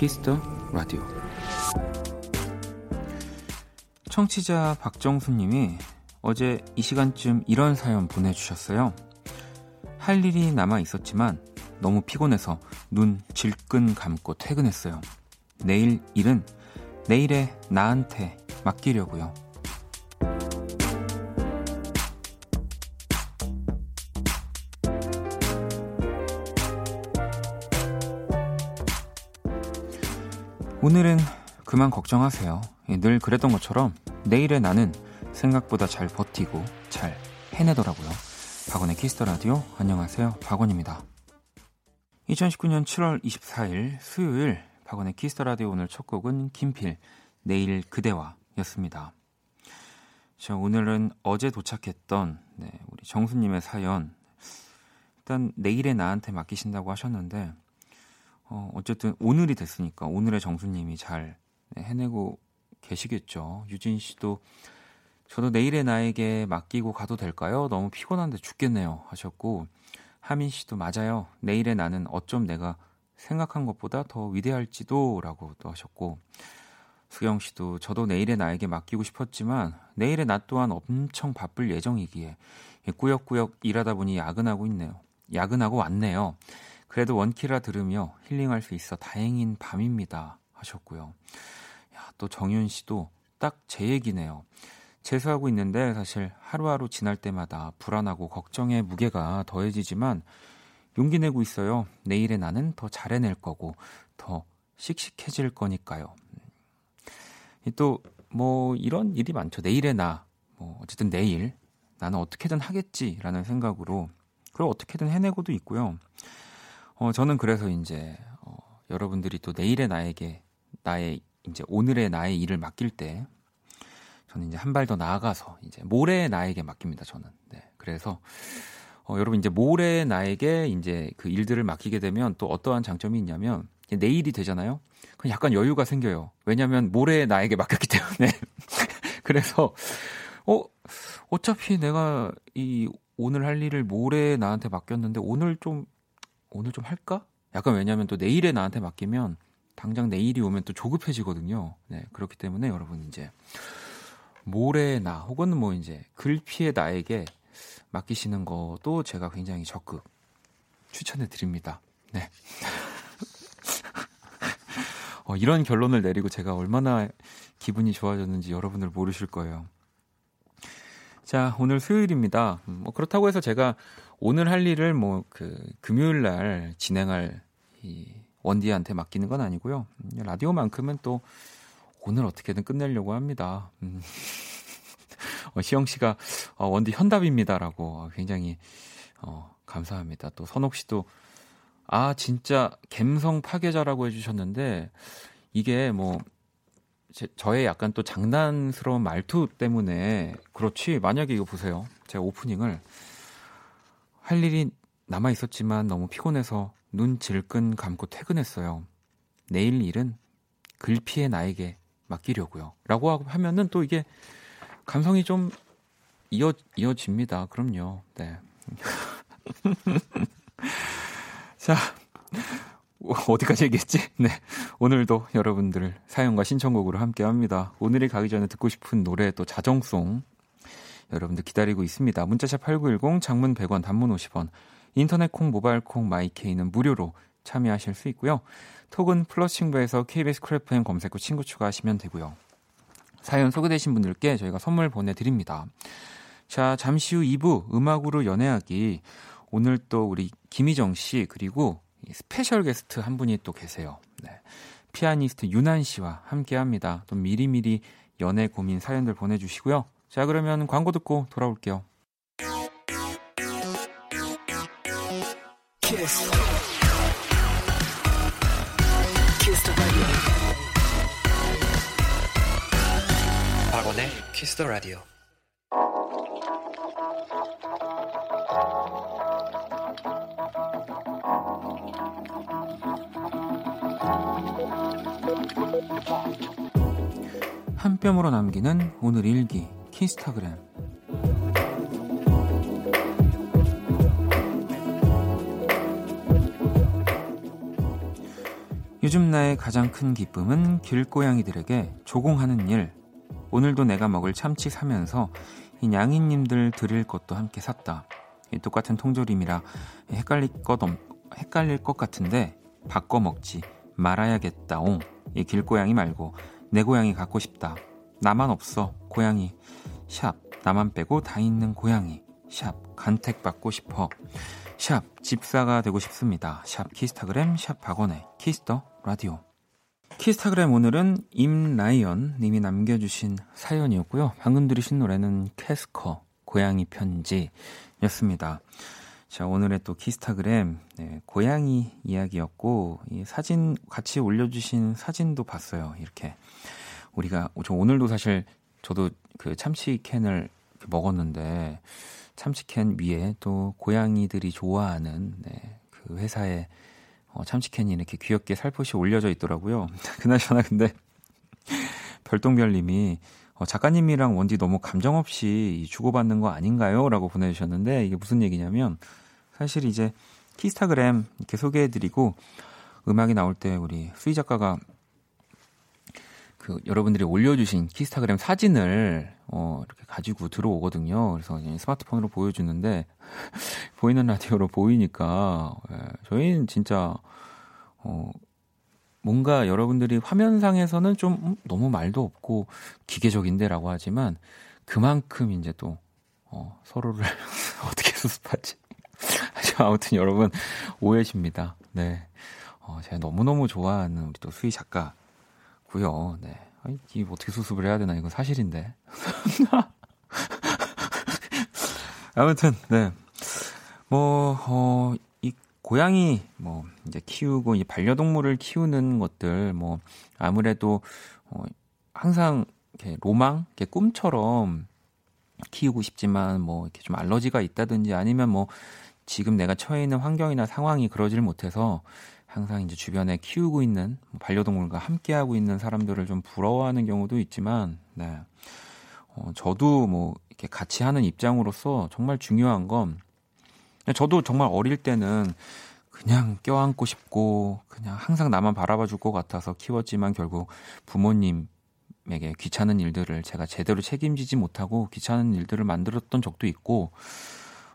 Kiss the Radio. 청취자 박정수님이 어제 이 시간쯤 이런 사연 보내주셨어요. 할 일이 남아 있었지만 너무 피곤해서 눈 질끈 감고 퇴근했어요. 내일 일은 내일의 나한테 맡기려고요. 오늘은 그만 걱정하세요. 늘 그랬던 것처럼 내일의 나는 생각보다 잘 버티고 잘 해내더라고요. 박원의 Kiss the Radio 안녕하세요. 박원입니다. 2019년 7월 24일 수요일 박원의 Kiss the Radio 오늘 첫 곡은 김필 내일 그대와였습니다. 자, 오늘은 어제 도착했던 네, 우리 정수님의 사연 일단 내일의 나한테 맡기신다고 하셨는데 어, 어쨌든 오늘이 됐으니까 오늘의 정수님이 잘 네, 해내고 계시겠죠. 유진 씨도 저도 내일의 나에게 맡기고 가도 될까요? 너무 피곤한데 죽겠네요. 하셨고 하민 씨도 맞아요. 내일의 나는 어쩜 내가 생각한 것보다 더 위대할지도 라고 또 하셨고 수경 씨도 저도 내일의 나에게 맡기고 싶었지만 내일의 나 또한 엄청 바쁠 예정이기에 꾸역꾸역 일하다 보니 야근하고 있네요. 야근하고 왔네요. 그래도 원키라 들으며 힐링할 수 있어 다행인 밤입니다. 하셨고요. 야, 또 정윤 씨도 딱 제 얘기네요. 재수하고 있는데 사실 하루하루 지날 때마다 불안하고 걱정의 무게가 더해지지만 용기 내고 있어요. 내일의 나는 더 잘해낼 거고 더 씩씩해질 거니까요. 또 뭐 이런 일이 많죠. 내일의 나, 뭐 어쨌든 내일 나는 어떻게든 하겠지라는 생각으로 그걸 어떻게든 해내고도 있고요. 어 저는 그래서 이제 어, 여러분들이 또 내일의 나에게 나의 이제 오늘의 나의 일을 맡길 때 저는 이제 한 발 더 나아가서 이제 모레의 나에게 맡깁니다. 저는. 네. 그래서 어, 여러분 이제 모레 나에게 이제 그 일들을 맡기게 되면 또 어떠한 장점이 있냐면 내일이 되잖아요. 그럼 약간 여유가 생겨요. 왜냐하면 모레 나에게 맡겼기 때문에. 그래서 어 어차피 내가 이 오늘 할 일을 모레 나한테 맡겼는데 오늘 좀 오늘 좀 할까? 약간 왜냐하면 또 내일에 나한테 맡기면 당장 내일이 오면 또 조급해지거든요. 네 그렇기 때문에 여러분 이제 모레 나 혹은 뭐 이제 글피의 나에게 맡기시는 것도 제가 굉장히 적극 추천해 드립니다. 네. 어, 이런 결론을 내리고 제가 얼마나 기분이 좋아졌는지 여러분들 모르실 거예요. 자, 오늘 수요일입니다. 음, 뭐 그렇다고 해서 제가 오늘 할 일을 뭐 그 금요일 날 진행할 이 원디한테 맡기는 건 아니고요. 음, 라디오만큼은 또 오늘 어떻게든 끝내려고 합니다. 음. 어, 시영 씨가 어, 원디 현답입니다라고 굉장히 어, 감사합니다. 또 선옥 씨도 아 진짜 갬성 파괴자라고 해주셨는데 이게 뭐 제, 저의 약간 또 장난스러운 말투 때문에 그렇지 만약에 이거 보세요. 제가 오프닝을 할 일이 남아 있었지만 너무 피곤해서 눈 질끈 감고 퇴근했어요. 내일 일은 글피의 나에게 맡기려고요. 라고 하면은 또 이게 감성이 좀 이어, 이어집니다. 그럼요. 네. 자, 어디까지 얘기했지? 네. 오늘도 여러분들 사연과 신청곡으로 함께 합니다. 오늘이 가기 전에 듣고 싶은 노래 또 자정송 여러분들 기다리고 있습니다. 문자 샵 8910 장문 100원 단문 50원 인터넷 콩 모바일 콩 my K는 무료로 참여하실 수 있고요. 톡은 플러스 친구에서 KBS Cool FM 검색 후 친구 추가하시면 되고요. 사연 소개되신 분들께 저희가 선물 보내드립니다. 자, 잠시 후 2부 음악으로 연애하기. 오늘 또 우리 김희정 씨 그리고 스페셜 게스트 한 분이 또 계세요. 네. 피아니스트 윤한 씨와 함께 합니다. 또 미리미리 연애 고민 사연들 보내주시고요. 자, 그러면 광고 듣고 돌아올게요. 키스. 박원의 Kiss the Radio. 한 뼘으로 남기는 오늘 일기 키스타그램 요즘 나의 가장 큰 기쁨은 길고양이들에게 조공하는 일. 오늘도 내가 먹을 참치 사면서 이 냥이님들 드릴 것도 함께 샀다. 똑같은 통조림이라 헷갈릴 것, 없, 헷갈릴 것 같은데 바꿔 먹지 말아야겠다옹. 이 길고양이 말고 내 고양이 갖고 싶다. 나만 없어 고양이. 샵 나만 빼고 다 있는 고양이. 샵 간택받고 싶어. 샵 집사가 되고 싶습니다. 샵 키스타그램 샵 박원의 Kiss the Radio. 키스타그램 오늘은 임라이언 님이 남겨주신 사연이었고요. 방금 들으신 노래는 캐스커 고양이 편지였습니다. 자 오늘의 또 키스타그램 네, 고양이 이야기였고 이 사진 같이 올려주신 사진도 봤어요. 이렇게 우리가 저 오늘도 사실 저도 그 참치 캔을 먹었는데 참치 캔 위에 또 고양이들이 좋아하는 네, 그 회사의 어, 참치 캔이 이렇게 귀엽게 살포시 올려져 있더라고요. 그나저나 근데 별똥별님이 어, 작가님이랑 원디 너무 감정 없이 주고받는 거 아닌가요? 라고 보내주셨는데 이게 무슨 얘기냐면 사실 이제 키스타그램 이렇게 소개해드리고 음악이 나올 때 우리 수희 작가가 그 여러분들이 올려주신 키스타그램 사진을 어, 이렇게 가지고 들어오거든요. 그래서 스마트폰으로 보여주는데 보이는 라디오로 보이니까 예, 저희는 진짜 어, 뭔가 여러분들이 화면상에서는 좀 음, 너무 말도 없고 기계적인데라고 하지만 그만큼 이제 또 어, 서로를 어떻게 수습하지? 아무튼 여러분 오해십니다. 네. 어, 제가 너무 너무 좋아하는 우리 또 수희 작가 고요. 네. 아니, 이 어떻게 수습을 해야 되나 이건 사실인데. 아무튼 네. 뭐 어, 이 고양이 뭐 이제 키우고 이 반려동물을 키우는 것들 뭐 아무래도 어, 항상 이렇게 로망, 이렇게 꿈처럼 키우고 싶지만 뭐 이렇게 좀 알러지가 있다든지 아니면 뭐 지금 내가 처해 있는 환경이나 상황이 그러질 못해서 항상 이제 주변에 키우고 있는 뭐 반려동물과 함께하고 있는 사람들을 좀 부러워하는 경우도 있지만, 네. 어, 저도 뭐 이렇게 같이 하는 입장으로서 정말 중요한 건 저도 정말 어릴 때는 그냥 껴안고 싶고 그냥 항상 나만 바라봐 줄 것 같아서 키웠지만 결국 부모님에게 귀찮은 일들을 제가 제대로 책임지지 못하고 귀찮은 일들을 만들었던 적도 있고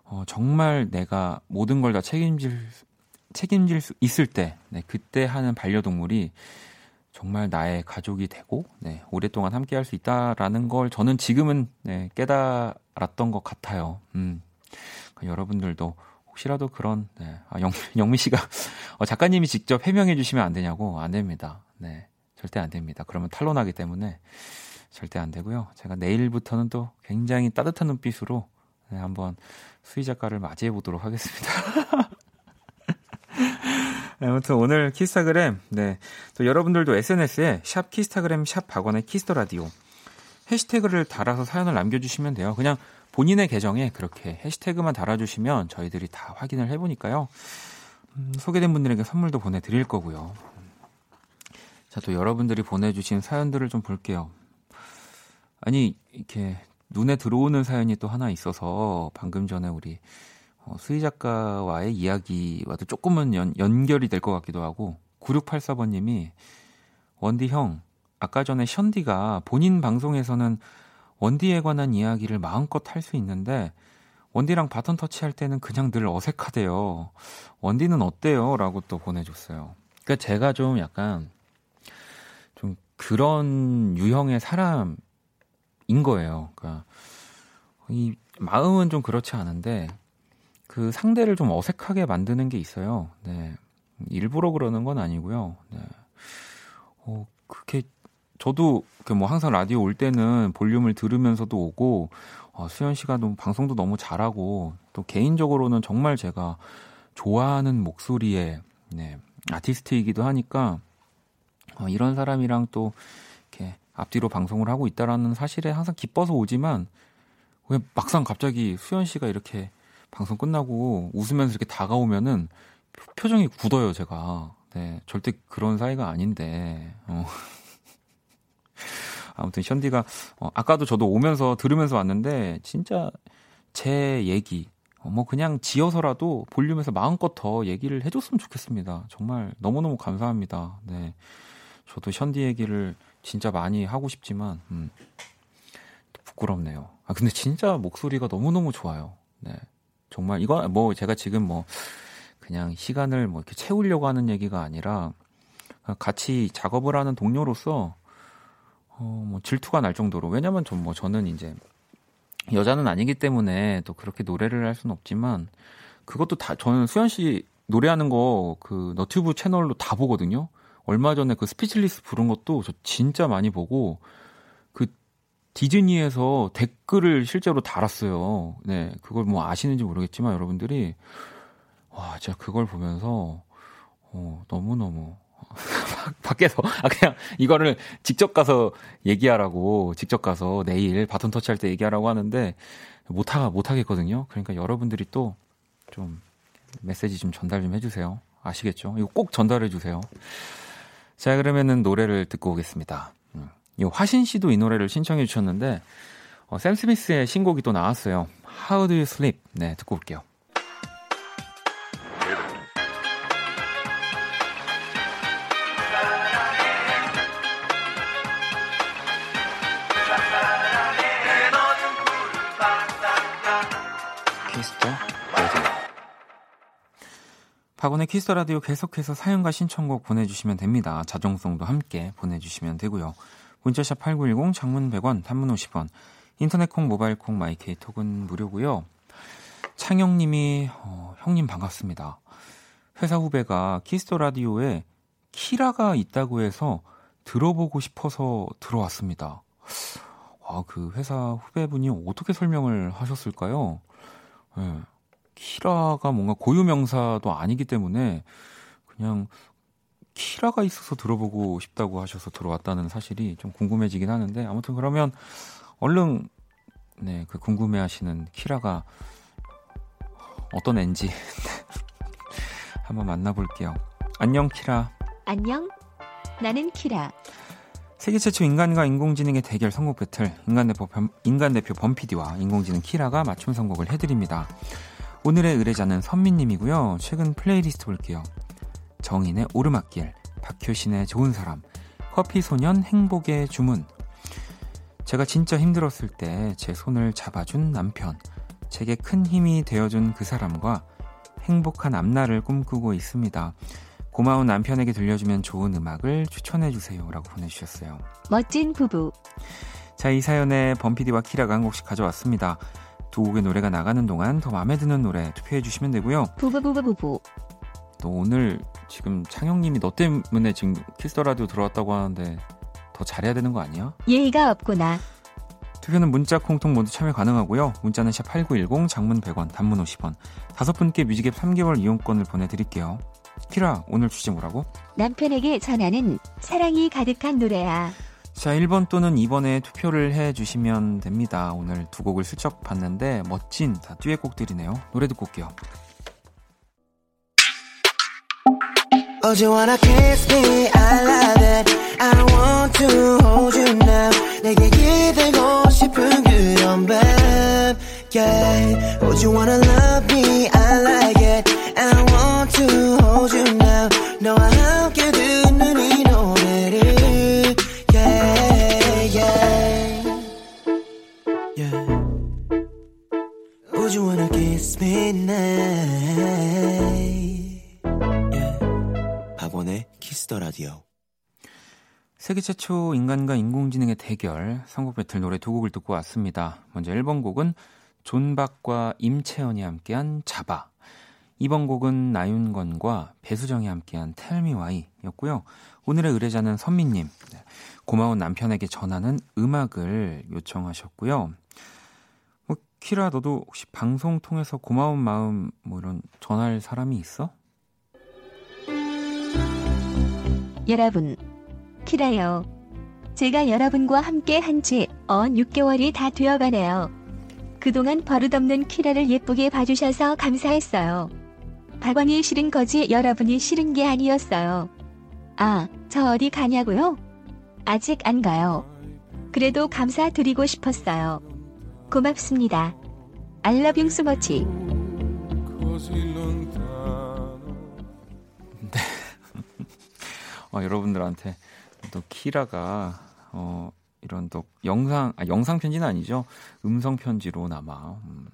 어, 정말 내가 모든 걸 다 책임질 책임질 수 있을 때, 네, 그때 하는 반려동물이 정말 나의 가족이 되고, 네, 오랫동안 함께 할 수 있다라는 걸 저는 지금은 네, 깨달았던 것 같아요. 음. 그러니까 여러분들도 혹시라도 그런, 네, 아, 영, 영미 씨가, 어, 작가님이 직접 해명해 주시면 안 되냐고? 안 됩니다. 네, 절대 안 됩니다. 그러면 탄로나기 때문에 절대 안 되고요. 제가 내일부터는 또 굉장히 따뜻한 눈빛으로 네, 한번 수희 작가를 맞이해 보도록 하겠습니다. 네, 아무튼 오늘 키스타그램, 네. 또 여러분들도 SNS에 샵 키스타그램 샵 박원의 키스 더 라디오 해시태그를 달아서 사연을 남겨주시면 돼요. 그냥 본인의 계정에 그렇게 해시태그만 달아주시면 저희들이 다 확인을 해보니까요. 음, 소개된 분들에게 선물도 보내드릴 거고요. 자, 또 여러분들이 보내주신 사연들을 좀 볼게요. 아니, 이렇게 눈에 들어오는 사연이 또 하나 있어서 방금 전에 우리 어, 수희 작가와의 이야기와도 조금은 연, 연결이 될 것 같기도 하고 9684번님이 원디 형 아까 전에 션디가 본인 방송에서는 원디에 관한 이야기를 마음껏 할 수 있는데 원디랑 바톤 터치할 때는 그냥 늘 어색하대요. 원디는 어때요? 라고 또 보내줬어요. 그러니까 제가 좀 약간 좀 그런 유형의 사람인 거예요. 그러니까 이 마음은 좀 그렇지 않은데 그 상대를 좀 어색하게 만드는 게 있어요. 네. 일부러 그러는 건 아니고요. 네. 어, 그렇게 저도 뭐 항상 라디오 올 때는 볼륨을 들으면서도 오고 어, 수현 씨가 너무 방송도 너무 잘하고 또 개인적으로는 정말 제가 좋아하는 목소리의 네, 아티스트이기도 하니까 어, 이런 사람이랑 또 이렇게 앞뒤로 방송을 하고 있다라는 사실에 항상 기뻐서 오지만 왜 막상 갑자기 수현 씨가 이렇게 방송 끝나고 웃으면서 이렇게 다가오면은 표정이 굳어요, 제가. 네, 절대 그런 사이가 아닌데. 어. 아무튼 션디가 어, 아까도 저도 오면서 들으면서 왔는데 진짜 제 얘기, 어, 뭐 그냥 지어서라도 볼륨에서 마음껏 더 얘기를 해줬으면 좋겠습니다. 정말 너무너무 감사합니다. 네. 저도 션디 얘기를 진짜 많이 하고 싶지만, 음, 부끄럽네요. 아, 근데 진짜 목소리가 너무너무 좋아요. 네. 정말 이거 뭐 제가 지금 뭐 그냥 시간을 뭐 이렇게 채우려고 하는 얘기가 아니라 같이 작업을 하는 동료로서 어, 뭐 질투가 날 정도로 왜냐면 좀 뭐 저는 이제 여자는 아니기 때문에 또 그렇게 노래를 할 수는 없지만 그것도 다 저는 수현 씨 노래하는 거 그 너튜브 채널로 다 보거든요. 얼마 전에 그 Speechless 부른 것도 저 진짜 많이 보고 그 디즈니에서 댓글을 실제로 달았어요. 네, 그걸 뭐 아시는지 모르겠지만 여러분들이 와, 진짜 그걸 보면서 어, 너무너무 밖에서 아 그냥 이거를 직접 가서 얘기하라고 직접 가서 내일 바톤 터치할 때 얘기하라고 하는데 못하 못 하겠거든요. 그러니까 여러분들이 또 좀 메시지 좀 전달 좀 해주세요. 아시겠죠? 이거 꼭 전달해 주세요. 자 그러면은 노래를 듣고 오겠습니다. 음. 이 화신 씨도 이 노래를 신청해 주셨는데 어, 샘 스미스의 신곡이 또 나왔어요. How Do You Sleep? 네 듣고 올게요. 박원의 키스 더 라디오 계속해서 사연과 신청곡 보내주시면 됩니다. 자정송도 함께 보내주시면 되고요. 문자샵 8910 장문 100원 단문 50원 인터넷 콩 모바일 콩 마이케이 톡은 무료고요. 창영 님이 어, 형님 반갑습니다. 회사 후배가 키스 더 라디오에 키라가 있다고 해서 들어보고 싶어서 들어왔습니다. 아, 그 회사 후배분이 어떻게 설명을 하셨을까요? 네. 키라가 뭔가 고유명사도 아니기 때문에 그냥 키라가 있어서 들어보고 싶다고 하셔서 들어왔다는 사실이 좀 궁금해지긴 하는데 아무튼 그러면 얼른 네, 그 궁금해하시는 키라가 어떤 앤지 한번 만나볼게요. 안녕 키라. 안녕. 나는 키라. 세계 최초 인간과 인공지능의 대결 선곡 배틀 인간 대표 인간 대표 범피디와 인공지능 키라가 맞춤 선곡을 해드립니다. 오늘의 의뢰자는 선미님이고요. 최근 플레이리스트 볼게요. 정인의 오르막길, 박효신의 좋은 사람, 커피소년 행복의 주문. 제가 진짜 힘들었을 때 제 손을 잡아준 남편, 제게 큰 힘이 되어준 그 사람과 행복한 앞날을 꿈꾸고 있습니다. 고마운 남편에게 들려주면 좋은 음악을 추천해주세요. 라고 보내주셨어요. 멋진 부부. 자, 이 사연에 범피디와 키라가 한 곡씩 가져왔습니다. 두 곡의 노래가 나가는 동안 더 마음에 드는 노래 투표해 주시면 되고요. 부부부부부부. 또 오늘 지금 창영님이 너 때문에 지금 키스 더 라디오 들어왔다고 하는데 더 잘해야 되는 거 아니야? 예의가 없구나. 투표는 문자 콩 톡 모두 참여 가능하고요. 문자는 샵 8910 장문 100원 단문 50원 다섯 분께 뮤직앱 3개월 이용권을 보내드릴게요. 키라 오늘 주제 뭐라고? 남편에게 전하는 사랑이 가득한 노래야. 자, 1번 또는 2번에 투표를 해 주시면 됩니다. 오늘 두 곡을 슬쩍 봤는데 멋진 다 듀엣곡들이네요. 노래 듣고 올게요. Oh, you wanna kiss me? I love it. I want to hold you now. 내게 기대고 싶은 그런 밤. Yeah. Oh, you wanna love me? I like it. I want to hold you now. 너와 함께 듣는 이 노래를. Yeah, yeah. Yeah. Would you wanna kiss me now? 키스 더 라디오. 세계 최초 인간과 인공지능의 대결 선곡 배틀 노래 두 곡을 듣고 왔습니다. 먼저 1번 곡은 존박과 임채연이 함께한 자바. 2번 곡은 나윤건과 배수정이 함께한 텔미 와이였고요. 오늘의 의뢰자는 선미님. 네. 고마운 남편에게 전하는 음악을 요청하셨고요. 뭐 키라 너도 혹시 방송 통해서 고마운 마음 뭐 이런 전할 사람이 있어? 여러분, 키라요. 제가 여러분과 함께 한 지언 6개월이 다 되어가네요. 그동안 버릇없는 키라를 예쁘게 봐주셔서 감사했어요. 박원이 싫은 거지 여러분이 싫은 게 아니었어요. 아, 저 어디 가냐고요? 아직 안 가요. 그래도 감사드리고 싶었어요. 고맙습니다. Much. 네. 어, 여러분들한테 또 키라가 어, 이런 또 영상 아, 영상 편지는 아니죠 음성 편지로 남아 음.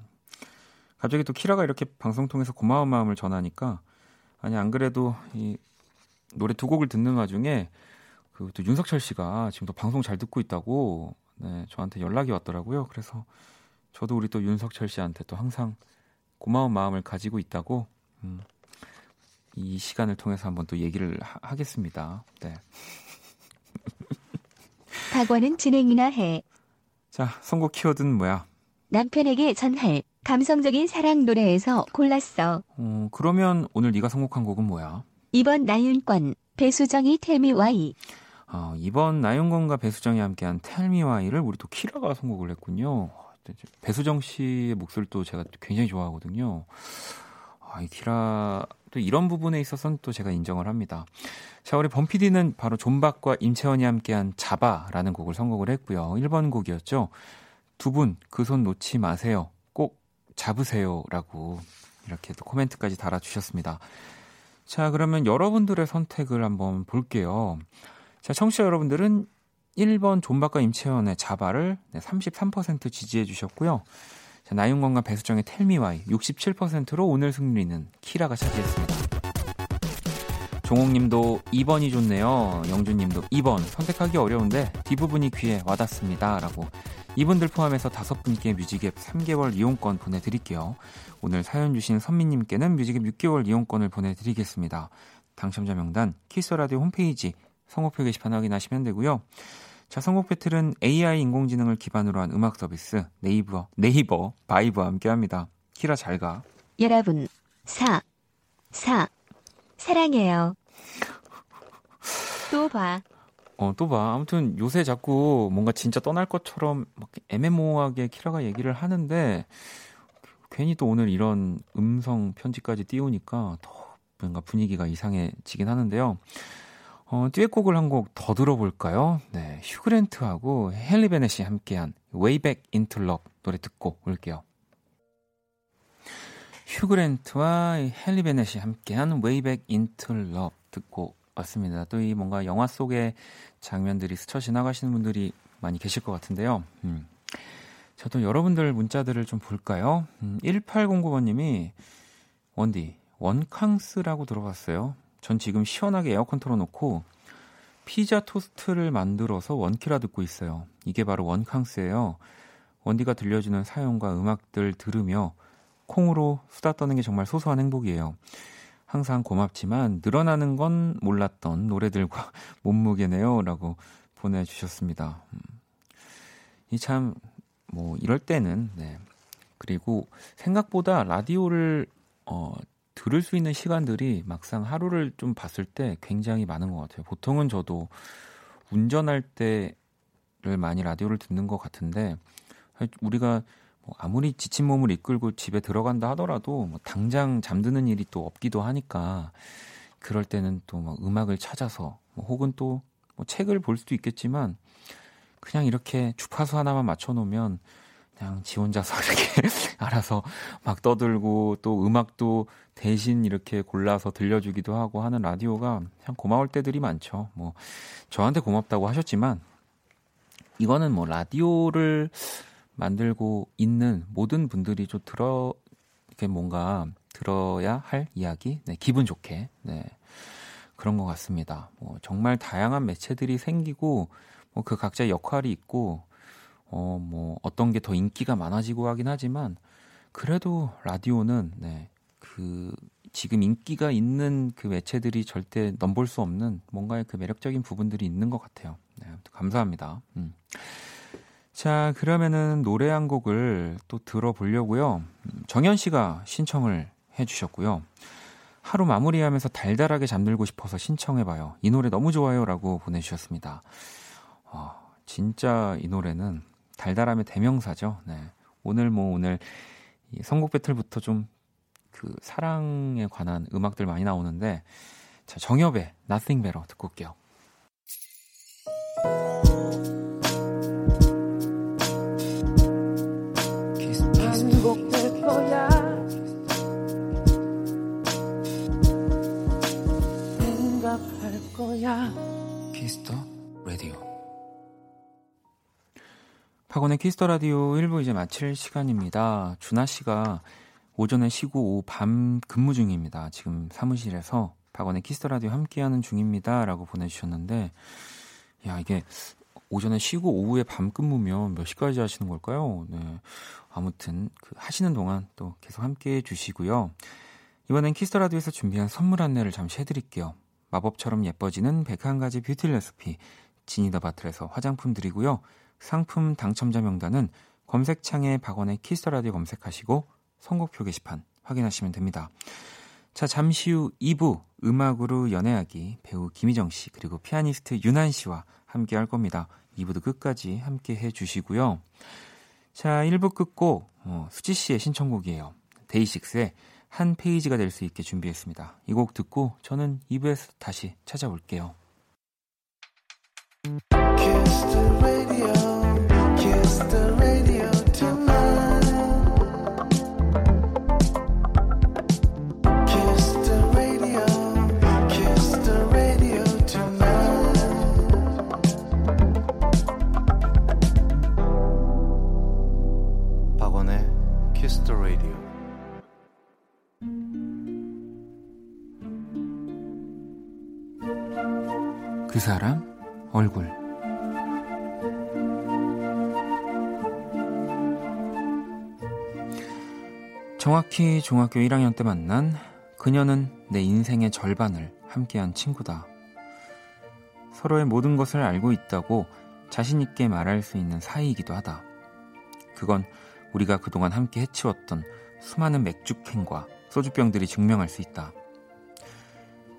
갑자기 또 키라가 이렇게 방송 통해서 고마운 마음을 전하니까 아니 안 그래도 이 노래 두 곡을 듣는 와중에 그 또 윤석철 씨가 지금 또 방송 잘 듣고 있다고 네, 저한테 연락이 왔더라고요. 그래서 저도 우리 또 윤석철 씨한테 또 항상 고마운 마음을 가지고 있다고 음, 이 시간을 통해서 한번 또 얘기를 하, 겠습니다 네. 박원은 진행이나 해. 자, 선곡 키워드는 뭐야? 남편에게 전할 감성적인 사랑 노래에서 골랐어. 어, 그러면 오늘 네가 선곡한 곡은 뭐야? 이번 나윤권 배수정이 텔미 와이. 어, 이번 나윤권과 배수정이 함께한 텔미 와이를 우리 또 키라가 선곡을 했군요. 배수정 씨의 목소리도 제가 굉장히 좋아하거든요. 아, 이 키라 또 이런 부분에 있어서는 또 제가 인정을 합니다. 자, 우리 범피디는 바로 존박과 임채원이 함께한 자바라는 곡을 선곡을 했고요. 1번 곡이었죠. 두 분 그 손 놓지 마세요. 꼭 잡으세요라고 이렇게 또 코멘트까지 달아 주셨습니다. 자, 그러면 여러분들의 선택을 한번 볼게요. 자, 청취자 여러분들은 1번 존박과 임채원의 자바를 33% 지지해 주셨고요. 자, 나윤건과 배수정의 텔미와이 67%로 오늘 승리는 키라가 차지했습니다. 종옥님도 2번이 좋네요. 영준님도 2번 선택하기 어려운데 뒷부분이 귀에 와닿습니다. 라고 이분들 포함해서 다섯 분께 뮤직앱 3개월 이용권 보내드릴게요. 오늘 사연 주신 선미님께는 뮤직앱 6개월 이용권을 보내드리겠습니다. 당첨자 명단 키스 더 라디오 홈페이지 선곡표 게시판 확인하시면 되고요. 자, 선곡 배틀은 AI 인공지능을 기반으로 한 음악 서비스 네이버, 네이버 바이브와 함께 합니다. 키라 잘 가. 여러분, 사, 사, 사랑해요. 또 봐. 어, 또 봐. 아무튼 요새 자꾸 뭔가 진짜 떠날 것처럼 막 애매모호하게 키라가 얘기를 하는데 괜히 또 오늘 이런 음성 편지까지 띄우니까 더 뭔가 분위기가 이상해지긴 하는데요. 어, 듀엣곡을 한 곡 더 들어볼까요? 네, 휴그랜트하고 헨리 베넷이 함께한 Way Back Into Love 노래 듣고 올게요. 휴그랜트와 헨리 베넷이 함께한 Way Back Into Love 듣고 왔습니다. 또 이 뭔가 영화 속의 장면들이 스쳐 지나가시는 분들이 많이 계실 것 같은데요. 음. 저도 여러분들 문자들을 좀 볼까요? 음, 1809번님이 원디 원캉스라고 들어봤어요. 전 지금 시원하게 에어컨 틀어놓고 피자 토스트를 만들어서 원키라 듣고 있어요. 이게 바로 원캉스예요. 원디가 들려주는 사연과 음악들 들으며 콩으로 수다 떠는 게 정말 소소한 행복이에요. 항상 고맙지만 늘어나는 건 몰랐던 노래들과 몸무게네요. 라고 보내주셨습니다. 음. 이참, 뭐, 이럴 때는, 네. 그리고 생각보다 라디오를, 어, 들을 수 있는 시간들이 막상 하루를 좀 봤을 때 굉장히 많은 것 같아요. 보통은 저도 운전할 때를 많이 라디오를 듣는 것 같은데 우리가 뭐 아무리 지친 몸을 이끌고 집에 들어간다 하더라도 뭐 당장 잠드는 일이 또 없기도 하니까 그럴 때는 또막 음악을 찾아서 뭐 혹은 또뭐 책을 볼 수도 있겠지만 그냥 이렇게 주파수 하나만 맞춰 놓으면 그냥 지 혼자서 이렇게 알아서 막 떠들고 또 음악도 대신 이렇게 골라서 들려주기도 하고 하는 라디오가 참 고마울 때들이 많죠. 뭐 저한테 고맙다고 하셨지만 이거는 뭐 라디오를 만들고 있는 모든 분들이 좀 들어 이렇게 뭔가 들어야 할 이야기, 네, 기분 좋게 네, 그런 것 같습니다. 뭐 정말 다양한 매체들이 생기고 뭐 그 각자 역할이 있고 어, 뭐, 어떤 게 더 인기가 많아지고 하긴 하지만, 그래도 라디오는, 네, 그, 지금 인기가 있는 그 매체들이 절대 넘볼 수 없는 뭔가의 그 매력적인 부분들이 있는 것 같아요. 네, 감사합니다. 음. 자, 그러면은 노래 한 곡을 또 들어보려고요. 음, 정현 씨가 신청을 해주셨고요. 하루 마무리하면서 달달하게 잠들고 싶어서 신청해봐요. 이 노래 너무 좋아요. 라고 보내주셨습니다. 어, 진짜 이 노래는 달달함의 대명사죠. 네. 오늘 뭐 오늘 이 선곡 배틀부터 좀 그 사랑에 관한 음악들 많이 나오는데 자, 정엽의 Nothing Better 듣고 올게요. 야 생각할 거야 박원의 키스 더 라디오 1부 이제 마칠 시간입니다. 준하 씨가 오전에 쉬고 오후 밤 근무 중입니다. 지금 사무실에서 박원의 키스 더 라디오 함께하는 중입니다라고 보내주셨는데, 야 이게 오전에 쉬고 오후에 밤 근무면 몇 시까지 하시는 걸까요? 네. 아무튼 그 하시는 동안 또 계속 함께 해 주시고요. 이번엔 키스 더 라디오에서 준비한 선물 안내를 잠시 해드릴게요. 마법처럼 예뻐지는 101가지 뷰티 레시피 지니더바틀에서 화장품 드리고요. 상품 당첨자 명단은 검색창에 박원의 키스 더 라디오 검색하시고 선곡표 게시판 확인하시면 됩니다. 자, 잠시 후 2부 음악으로 연애하기 배우 김희정 씨 그리고 피아니스트 윤한 씨와 함께 할 겁니다. 2부도 끝까지 함께 해 주시고요. 자, 1부 끝곡 어, 수지 씨의 신청곡이에요. 데이식스의 한 페이지가 될 수 있게 준비했습니다. 이 곡 듣고 저는 2부에서 다시 찾아올게요. 정확히 중학교 1학년 때 만난 그녀는 내 인생의 절반을 함께한 친구다. 서로의 모든 것을 알고 있다고 자신있게 말할 수 있는 사이이기도 하다. 그건 우리가 그동안 함께 해치웠던 수많은 맥주캔과 소주병들이 증명할 수 있다.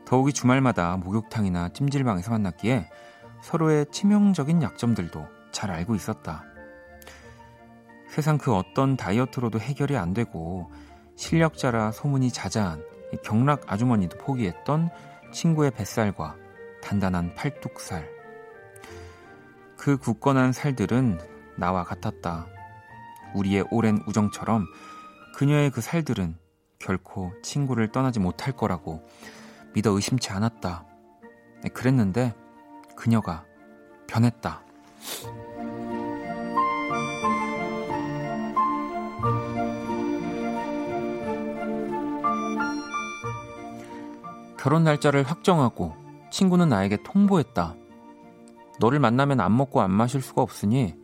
더욱이 주말마다 목욕탕이나 찜질방에서 만났기에 서로의 치명적인 약점들도 잘 알고 있었다. 세상 그 어떤 다이어트로도 해결이 안 되고 실력자라 소문이 자자한 경락 아주머니도 포기했던 친구의 뱃살과 단단한 팔뚝살. 그 굳건한 살들은 나와 같았다. 우리의 오랜 우정처럼 그녀의 그 살들은 결코 친구를 떠나지 못할 거라고 믿어 의심치 않았다. 네, 그랬는데 그녀가 변했다. 결혼 날짜를 확정하고 친구는 나에게 통보했다. 너를 만나면 안 먹고 안 마실 수가 없으니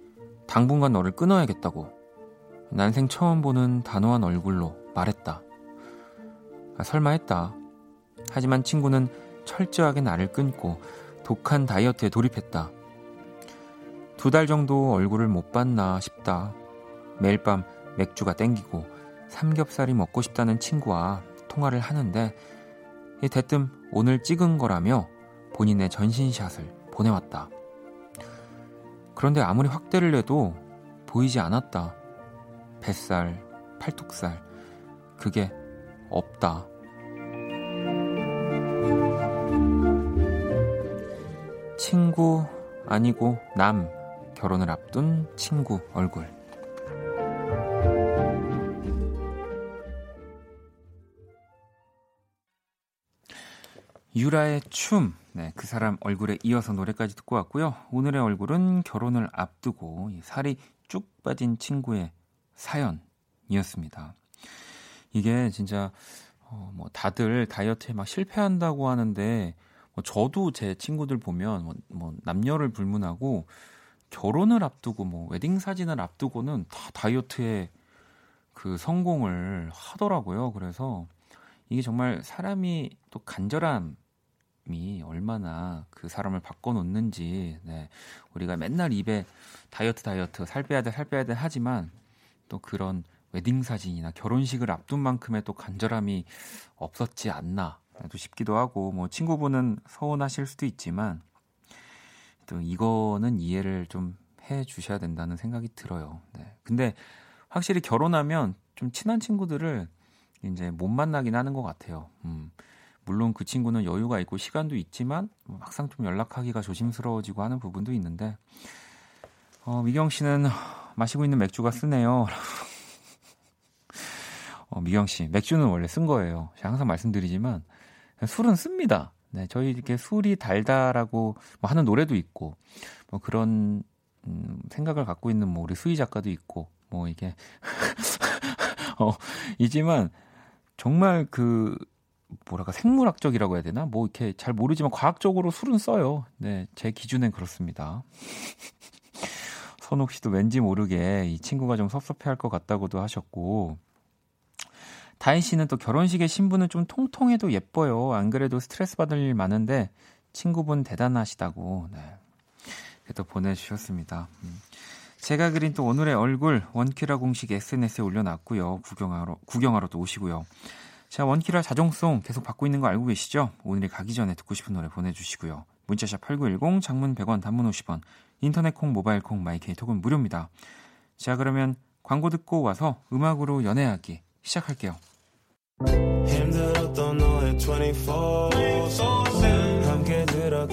당분간 너를 끊어야겠다고. 난생 처음 보는 단호한 얼굴로 말했다. 아, 설마 했다. 하지만 친구는 철저하게 나를 끊고 독한 다이어트에 돌입했다. 두 달 정도 얼굴을 못 봤나 싶다. 매일 밤 맥주가 땡기고 삼겹살이 먹고 싶다는 친구와 통화를 하는데 대뜸 오늘 찍은 거라며 본인의 전신샷을 보내왔다. 그런데 아무리 확대를 해도 보이지 않았다. 뱃살, 팔뚝살, 그게 없다. 친구 아니고 남 결혼을 앞둔 친구 얼굴 유라의 춤, 네, 그 사람 얼굴에 이어서 노래까지 듣고 왔고요. 오늘의 얼굴은 결혼을 앞두고 살이 쭉 빠진 친구의 사연이었습니다. 이게 진짜 어, 뭐 다들 다이어트에 막 실패한다고 하는데 뭐 저도 제 친구들 보면 뭐, 뭐 남녀를 불문하고 결혼을 앞두고 뭐 웨딩 사진을 앞두고는 다 다이어트에 그 성공을 하더라고요. 그래서 이게 정말 사람이 또 간절함이 얼마나 그 사람을 바꿔놓는지, 네. 우리가 맨날 입에 다이어트, 다이어트, 살 빼야 돼, 살 빼야 돼 하지만 또 그런 웨딩 사진이나 결혼식을 앞둔 만큼의 또 간절함이 없었지 않나 또 싶기도 하고 뭐 친구분은 서운하실 수도 있지만 또 이거는 이해를 좀 해 주셔야 된다는 생각이 들어요. 네. 근데 확실히 결혼하면 좀 친한 친구들을 이제 못 만나긴 하는 것 같아요. 음. 물론 그 친구는 여유가 있고 시간도 있지만 막상 좀 연락하기가 조심스러워지고 하는 부분도 있는데 어, 미경 씨는 마시고 있는 맥주가 쓰네요. 어, 미경 씨, 맥주는 원래 쓴 거예요. 제가 항상 말씀드리지만 술은 씁니다. 네, 저희 이렇게 술이 달다라고 뭐 하는 노래도 있고, 뭐 그런, 음, 생각을 갖고 있는 뭐 우리 수희 작가도 있고, 뭐 이게, 어, 이지만, 정말 그, 뭐랄까, 생물학적이라고 해야 되나? 뭐 이렇게 잘 모르지만 과학적으로 술은 써요. 네, 제 기준엔 그렇습니다. 선옥 씨도 왠지 모르게 이 친구가 좀 섭섭해 할 것 같다고도 하셨고, 다희 씨는 또 결혼식의 신부는 좀 통통해도 예뻐요. 안 그래도 스트레스 받을 일 많은데 친구분 대단하시다고. 네. 또 보내주셨습니다. 음. 제가 그린 또 오늘의 얼굴 원키라 공식 SNS에 올려놨고요. 구경하러 구경하러 또 오시고요. 자 원키라 자정송 계속 받고 있는 거 알고 계시죠? 오늘이 가기 전에 듣고 싶은 노래 보내주시고요. 문자샵 8910 장문 100원 단문 50원 인터넷 콩 모바일 콩 마이케이 톡은 무료입니다. 자 그러면 광고 듣고 와서 음악으로 연애하기 시작할게요. 힘들었던 너의 24 함께 들어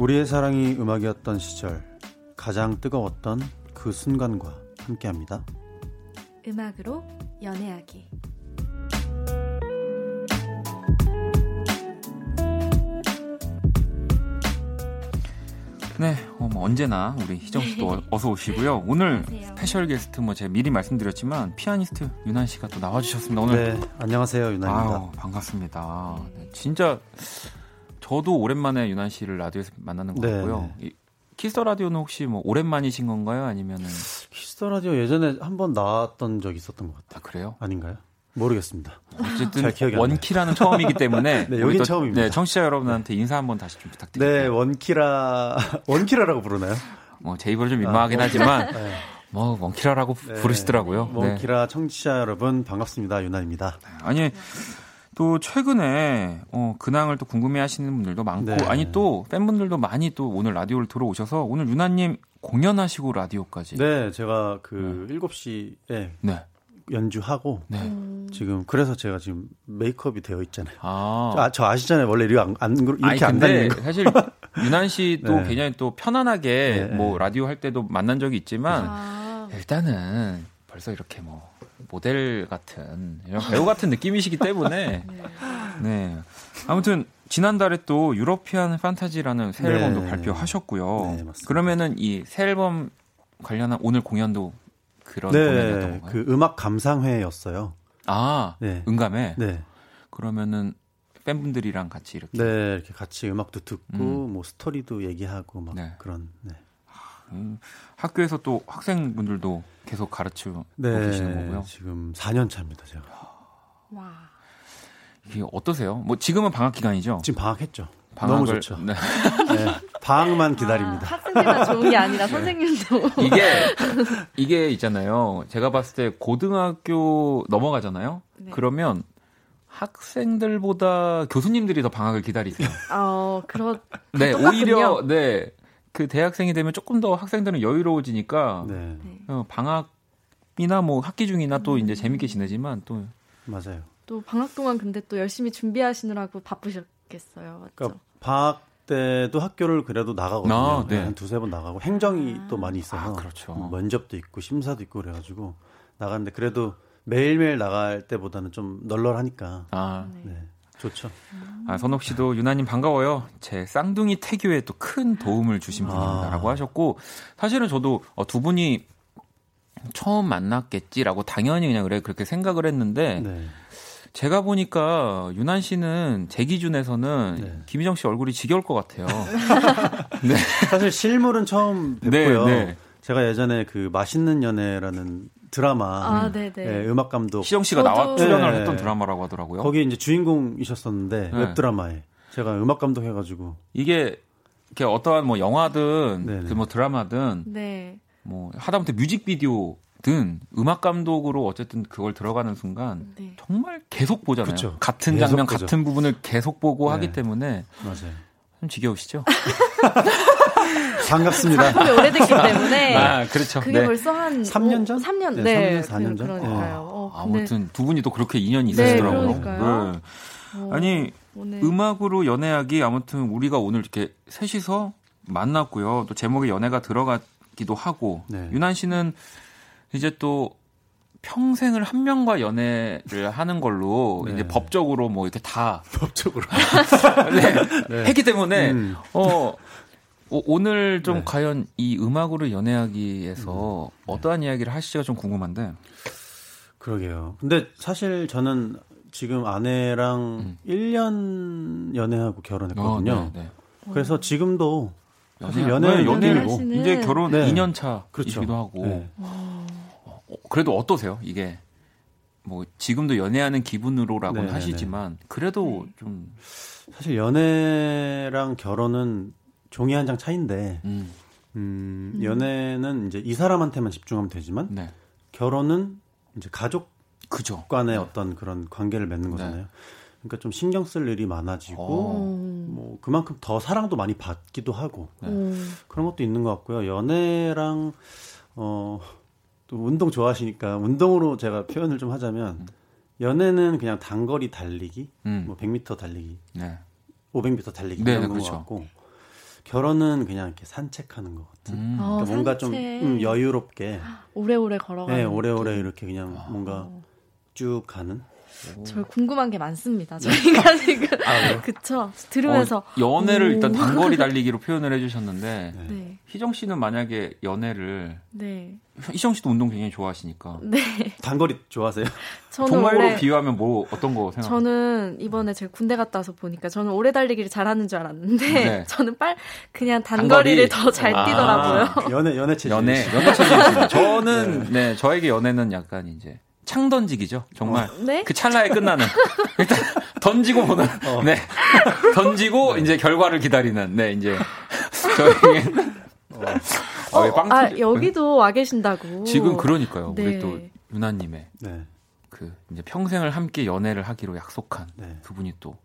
우리의 사랑이 음악이었던 시절 가장 뜨거웠던 그 순간과 함께합니다. 음악으로 연애하기. 네, 어, 뭐 언제나 우리 희정 씨도 네. 어서 오시고요. 오늘 안녕하세요. special guest 뭐 제가 미리 말씀드렸지만 피아니스트 윤한 씨가 또 나와주셨습니다. 오늘 네, 안녕하세요 윤한입니다. 아유, 반갑습니다. 네, 진짜 저도 오랜만에 윤한 씨를 라디오에서 만나는 것 네, 같고요. 네. 키스 더 라디오는 혹시 뭐 오랜만이신 건가요? 아니면은 키스 더 라디오 예전에 한 번 나왔던 적이 있었던 것 같아요. 아, 그래요? 아닌가요? 모르겠습니다. 어쨌든 원키라는 처음이기 때문에 네, 여긴 처음입니다. 네, 청취자 여러분한테 인사 한번 다시 좀 부탁드립니다. 네, 원키라 원키라라고 부르나요? 뭐 제 입으로 좀 민망하긴 아, 하지만 네. 뭐 원키라라고 네, 부르시더라고요. 네. 원키라 청취자 여러분 반갑습니다. 윤한입니다. 아니 또 최근에 어, 근황을 또 궁금해하시는 분들도 많고 네. 아니 또 팬분들도 많이 또 오늘 라디오를 들어오셔서 오늘 유나님 공연하시고 라디오까지. 네, 제가 그 네. 7시에 네. 연주하고 네. 음. 지금 그래서 제가 지금 메이크업이 되어 있잖아요. 아, 저, 아, 저 아시잖아요. 원래 이렇게 안, 안 이렇게 아니, 안 다니는 거. 사실 유난 씨도 네. 굉장히 또 편안하게 네. 뭐 라디오 할 때도 만난 적이 있지만 아. 일단은 벌써 이렇게 뭐 모델 같은 이런 배우 같은 느낌이시기 때문에 네. 네. 아무튼 지난달에 또 유러피안 판타지라는 새 앨범도 네. 발표하셨고요. 네, 그러면은 이 새 앨범 관련한 오늘 공연도 그런 네? 그 음악 감상회였어요. 아, 네. 음감회. 네. 그러면은 팬분들이랑 같이 이렇게 네, 이렇게 같이 음악도 듣고 음. 뭐 스토리도 얘기하고 막 네. 그런 네. 음, 학교에서 또 학생분들도 계속 가르치고 네, 계시는 거고요. 지금 4년 차입니다, 제가. 와. 이게 어떠세요? 뭐 지금은 방학 기간이죠? 지금 방학했죠. 방학을, 너무 좋죠. 네. 네. 방학만 기다립니다. 아, 학생들만 좋은 게 아니라 네. 선생님도. 이게, 이게 있잖아요. 제가 봤을 때 고등학교 넘어가잖아요. 네. 그러면 학생들보다 교수님들이 더 방학을 기다리세요. 어, 그렇. 네, 오히려, 네. 그 대학생이 되면 조금 더 학생들은 여유로워지니까 네. 어, 방학이나 뭐 학기 중이나 또 이제 재밌게 지내지만 또 맞아요. 또 방학 동안 근데 또 열심히 준비하시느라고 바쁘셨겠어요. 맞죠? 그러니까 방학 때도 학교를 그래도 나가거든요. 아, 네. 한 두세 번 나가고 행정이 아. 또 많이 있어서 아, 그렇죠. 뭐 면접도 있고 심사도 있고 그래가지고 나갔는데 그래도 매일매일 나갈 때보다는 좀 널널하니까 아. 네. 좋죠. 아, 선옥 씨도 유나님 반가워요. 제 쌍둥이 태교에 또 큰 도움을 주신 분입니다라고 아. 하셨고 사실은 저도 어, 두 분이 처음 만났겠지라고 당연히 그냥 그래 그렇게 생각을 했는데 네. 제가 보니까 유난 씨는 제 기준에서는 네. 김희정 씨 얼굴이 지겨울 것 같아요. 네. 사실 실물은 처음 뵙고요. 네, 네. 제가 예전에 그 맛있는 연애라는 드라마 아, 네, 음악 감독 시영 씨가 나와 출연을 네. 했던 드라마라고 하더라고요. 거기 이제 주인공이셨었는데 네. 웹 드라마에 제가 음악 감독 해가지고 이게 이렇게 어떠한 뭐 영화든 그 뭐 드라마든 네. 뭐 하다못해 뮤직비디오든 음악 감독으로 어쨌든 그걸 들어가는 순간 네. 정말 계속 보잖아요. 그쵸. 같은 장면 보죠. 같은 부분을 계속 보고 하기 때문에 맞아요. 좀 지겨우시죠? 반갑습니다. 작품이 오래됐기 때문에. 아, 그렇죠. 그게 네. 벌써 한 3년 전? 3년, 네. 3년, 4년 전. 그러니까요. 어, 아무튼 두 분이 또 그렇게 인연이 있으시더라고요. 네, 그러니까요. 네. 어, 아니, 오늘. 음악으로 연애하기 아무튼 우리가 오늘 이렇게 셋이서 만났고요. 또 제목에 연애가 들어가기도 하고. 네. 유난 씨는 이제 또 평생을 한 명과 연애를 하는 걸로 네. 이제 법적으로 뭐 이렇게 다 법적으로 네, 네. 했기 때문에 음. 어 오늘 좀 네. 과연 이 음악으로 연애하기에서 음. 네. 어떠한 이야기를 하실지가 좀 궁금한데. 그러게요. 근데 사실 저는 지금 아내랑 음. 1년 연애하고 결혼했거든요. 어, 네, 그래서 지금도 사실 연애 연애고 이제 결혼 네. 2년 차이기도 그렇죠. 하고. 네. 그래도 어떠세요? 이게 뭐 지금도 연애하는 기분으로라고는 네네네. 하시지만 그래도 네. 좀 사실 연애랑 결혼은 종이 한 장 차인데 음. 음, 음, 연애는 이제 이 사람한테만 집중하면 되지만 네. 결혼은 이제 가족 그죠. 간의 네. 어떤 그런 관계를 맺는 거잖아요. 네. 그러니까 좀 신경 쓸 일이 많아지고 오. 어. 뭐 그만큼 더 사랑도 많이 받기도 하고 네. 그런 것도 있는 것 같고요. 연애랑 어 또 운동 좋아하시니까 운동으로 제가 표현을 좀 하자면 음. 연애는 그냥 단거리 달리기, 음. 뭐 100m 달리기, 네. 500m 달리기 네, 이런 네, 그렇죠. 것 같고 결혼은 그냥 이렇게 산책하는 것 같은. 음. 그러니까 어, 뭔가 산책. 좀 음, 여유롭게 오래오래 걸어가는. 네, 오래오래 이렇게 그냥 아. 뭔가 쭉 가는. 저 궁금한 게 많습니다. 저희가 지금 아, 그쵸 들으면서 어, 연애를 오. 일단 단거리 달리기로 표현을 해주셨는데 네. 희정 씨는 만약에 연애를 네. 희정 씨도 운동 굉장히 좋아하시니까 네. 단거리 좋아하세요? 저는 동호로 원래 비유하면 뭐 어떤 거 생각? 저는 이번에 제가 군대 갔다 와서 보니까 저는 오래 달리기를 잘하는 줄 알았는데 네. 저는 빨 그냥 단거리를 더잘 뛰더라고요. 아, 연애 연애 체질. 연애 연애 체질. 저는 네. 네 저에게 연애는 약간 이제 창 던지기죠. 정말 어, 네? 그 찰나에 끝나는 일단 던지고 보는 어. 네 던지고 네. 이제 결과를 기다리는 네 이제 저희 어, 어, 어 빵 아, 여기도 와 계신다고 지금 그러니까요. 네. 우리 또 유나님의 네. 그 이제 평생을 함께 연애를 하기로 약속한 네. 두 분이 또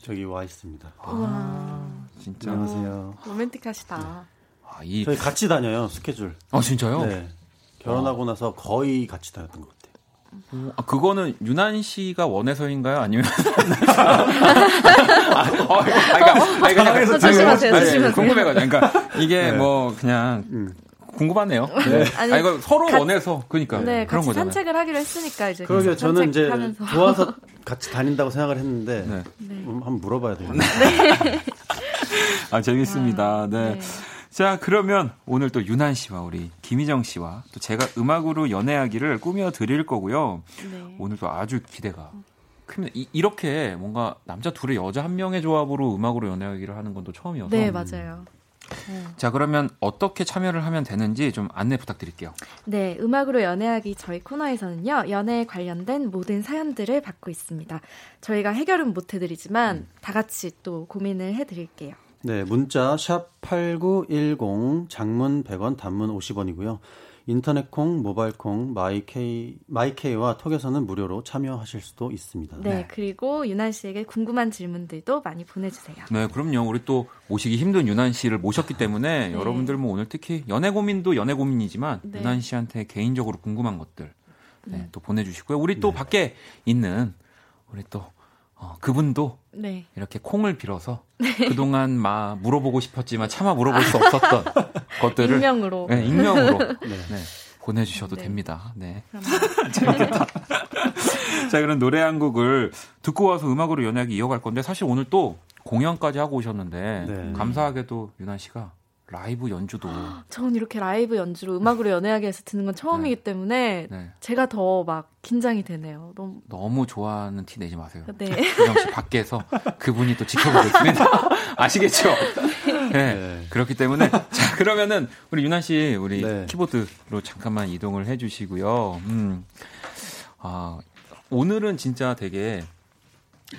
저기 와 있습니다. 와 진짜 안녕하세요. 로맨틱하시다. 네. 아, 이... 저희 같이 다녀요 스케줄. 아 진짜요? 네. 결혼하고 나서 거의 같이 다녔던 것 같아요. 아, 그거는 유난 씨가 원해서인가요? 아니면 아, 어, 아, 그러니까, 그냥 어, 조심하세요, 조심하세요. 궁금해가지고, 그러니까 이게 네. 뭐 그냥 음. 궁금하네요. 네. 아니, 아, 이거 서로 가, 원해서 그러니까 네, 그런 거잖아요. 산책을 하기로 했으니까 이제 그러게 저는 이제 좋아서 같이 다닌다고 생각을 했는데 네. 네. 한번 물어봐야 되겠네요. 네. 아 재밌습니다. 아, 네. 네. 자, 그러면 오늘 또 유난 씨와 우리 김희정 씨와 또 제가 음악으로 연애하기를 꾸며 드릴 거고요. 네. 오늘도 아주 기대가 큽니다. 이, 렇게 뭔가 남자 둘의 여자 한 명의 조합으로 음악으로 연애하기를 하는 건 또 처음이어서. 네, 맞아요. 음. 자, 그러면 어떻게 참여를 하면 되는지 좀 안내 부탁드릴게요. 네, 음악으로 연애하기 저희 코너에서는요, 연애에 관련된 모든 사연들을 받고 있습니다. 저희가 해결은 못 해드리지만, 음. 다 같이 또 고민을 해드릴게요. 네, 문자 샵 8910 장문 100원 단문 50원이고요. 인터넷 콩, 모바일 콩, 마이케이, 마이케이와 톡에서는 무료로 참여하실 수도 있습니다. 네, 네, 그리고 유난 씨에게 궁금한 질문들도 많이 보내주세요. 네, 그럼요. 우리 또 모시기 힘든 유난 씨를 모셨기 때문에 네. 여러분들 뭐 오늘 특히 연애 고민도 연애 고민이지만 네. 유난 씨한테 개인적으로 궁금한 것들 네, 음. 또 보내주시고요. 우리 또 네. 밖에 있는 우리 또 어, 그분도 네. 이렇게 콩을 빌어서 네. 그동안 막 물어보고 싶었지만 차마 물어볼 수 없었던 것들을 익명으로 네, 익명으로 네. 네, 보내주셔도 네. 됩니다. 네. 재밌겠다. 자, 그럼 노래 한 곡을 듣고 와서 음악으로 연애하기 이어갈 건데 사실 오늘 또 공연까지 하고 오셨는데 네. 감사하게도 유난 씨가 라이브 연주도. 전 이렇게 라이브 연주로 음악으로 연애하게 해서 듣는 건 처음이기 네. 때문에 네. 제가 더 막 긴장이 되네요. 너무 너무 좋아하는 티 내지 마세요. 네. 유정 씨 밖에서 그분이 또 지켜보고 있습니다. 아시겠죠? 네. 네. 그렇기 때문에 자 그러면은 우리 유난 씨 우리 네. 키보드로 잠깐만 이동을 해주시고요. 음. 아 오늘은 진짜 되게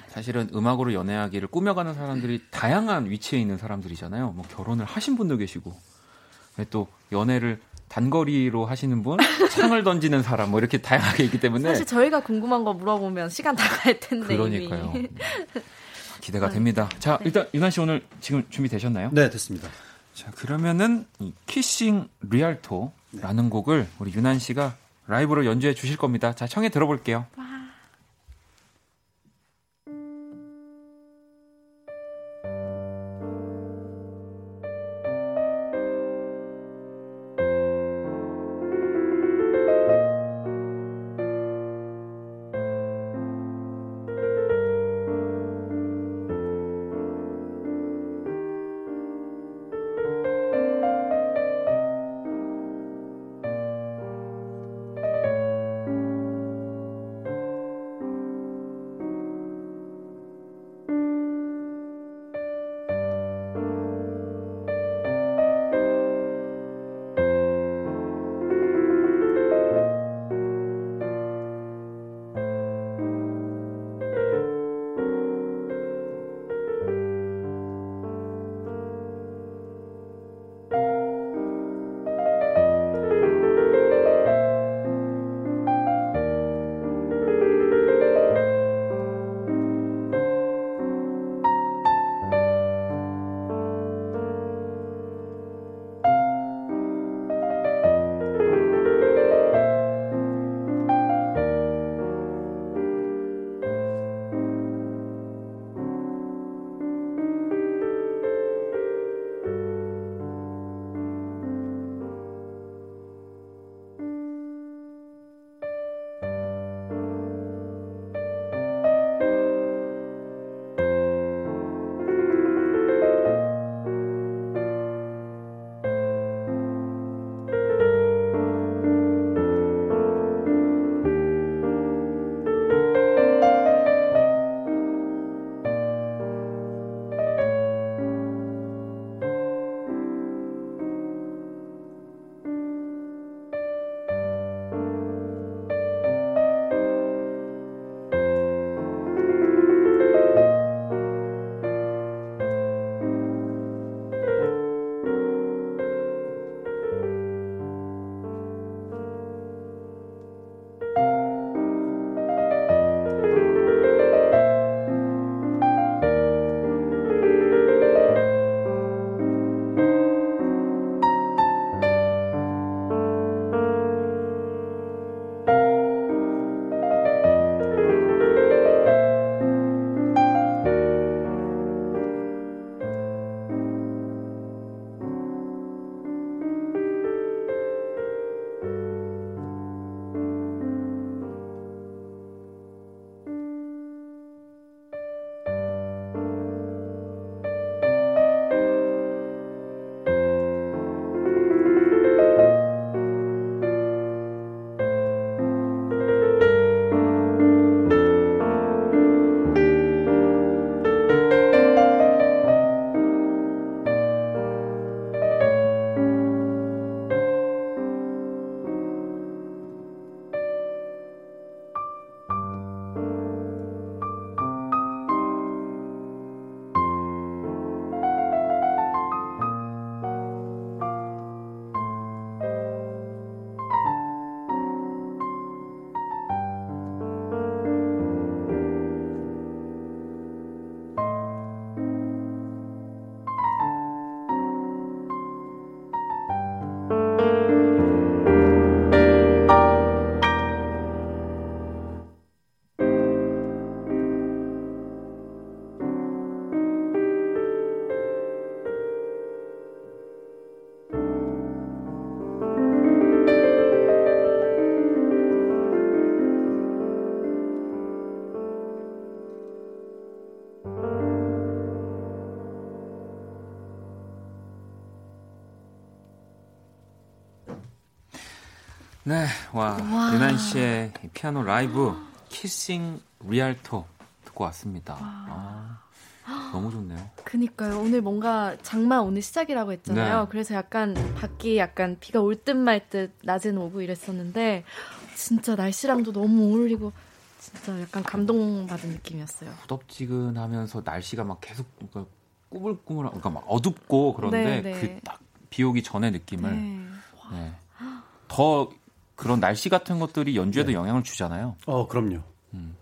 사실은 음악으로 연애하기를 꾸며가는 사람들이 다양한 위치에 있는 사람들이잖아요. 뭐 결혼을 하신 분도 계시고, 또 연애를 단거리로 하시는 분, 창을 던지는 사람, 뭐 이렇게 다양하게 있기 때문에. 사실 저희가 궁금한 거 물어보면 시간 다 갈 텐데. 그러니까요. 기대가 네. 됩니다. 자, 네. 일단 유나 씨 오늘 지금 준비 되셨나요? 네, 됐습니다. 자, 그러면은 이 키싱 리알토라는 네. 곡을 우리 유난 씨가 라이브로 연주해 주실 겁니다. 자, 청해 들어볼게요. 와. 네, 와, 와. 윤한 씨의 피아노 라이브 Kissing Rialto 듣고 왔습니다. 아, 너무 좋네요. 그니까요. 오늘 뭔가 장마 오늘 시작이라고 했잖아요. 네. 그래서 약간 밖이 약간 비가 올 듯 말듯 낮에는 오고 이랬었는데 진짜 날씨랑도 너무 어울리고 진짜 약간 감동받은 느낌이었어요. 후덥지근하면서 날씨가 막 계속 그러니까 꾸물꾸물 그러니까 막 어둡고 그런데 네, 네. 그 딱 비 오기 전의 느낌을 네. 네. 더 그런 날씨 같은 것들이 연주에도 네. 영향을 주잖아요. 어, 그럼요. 음.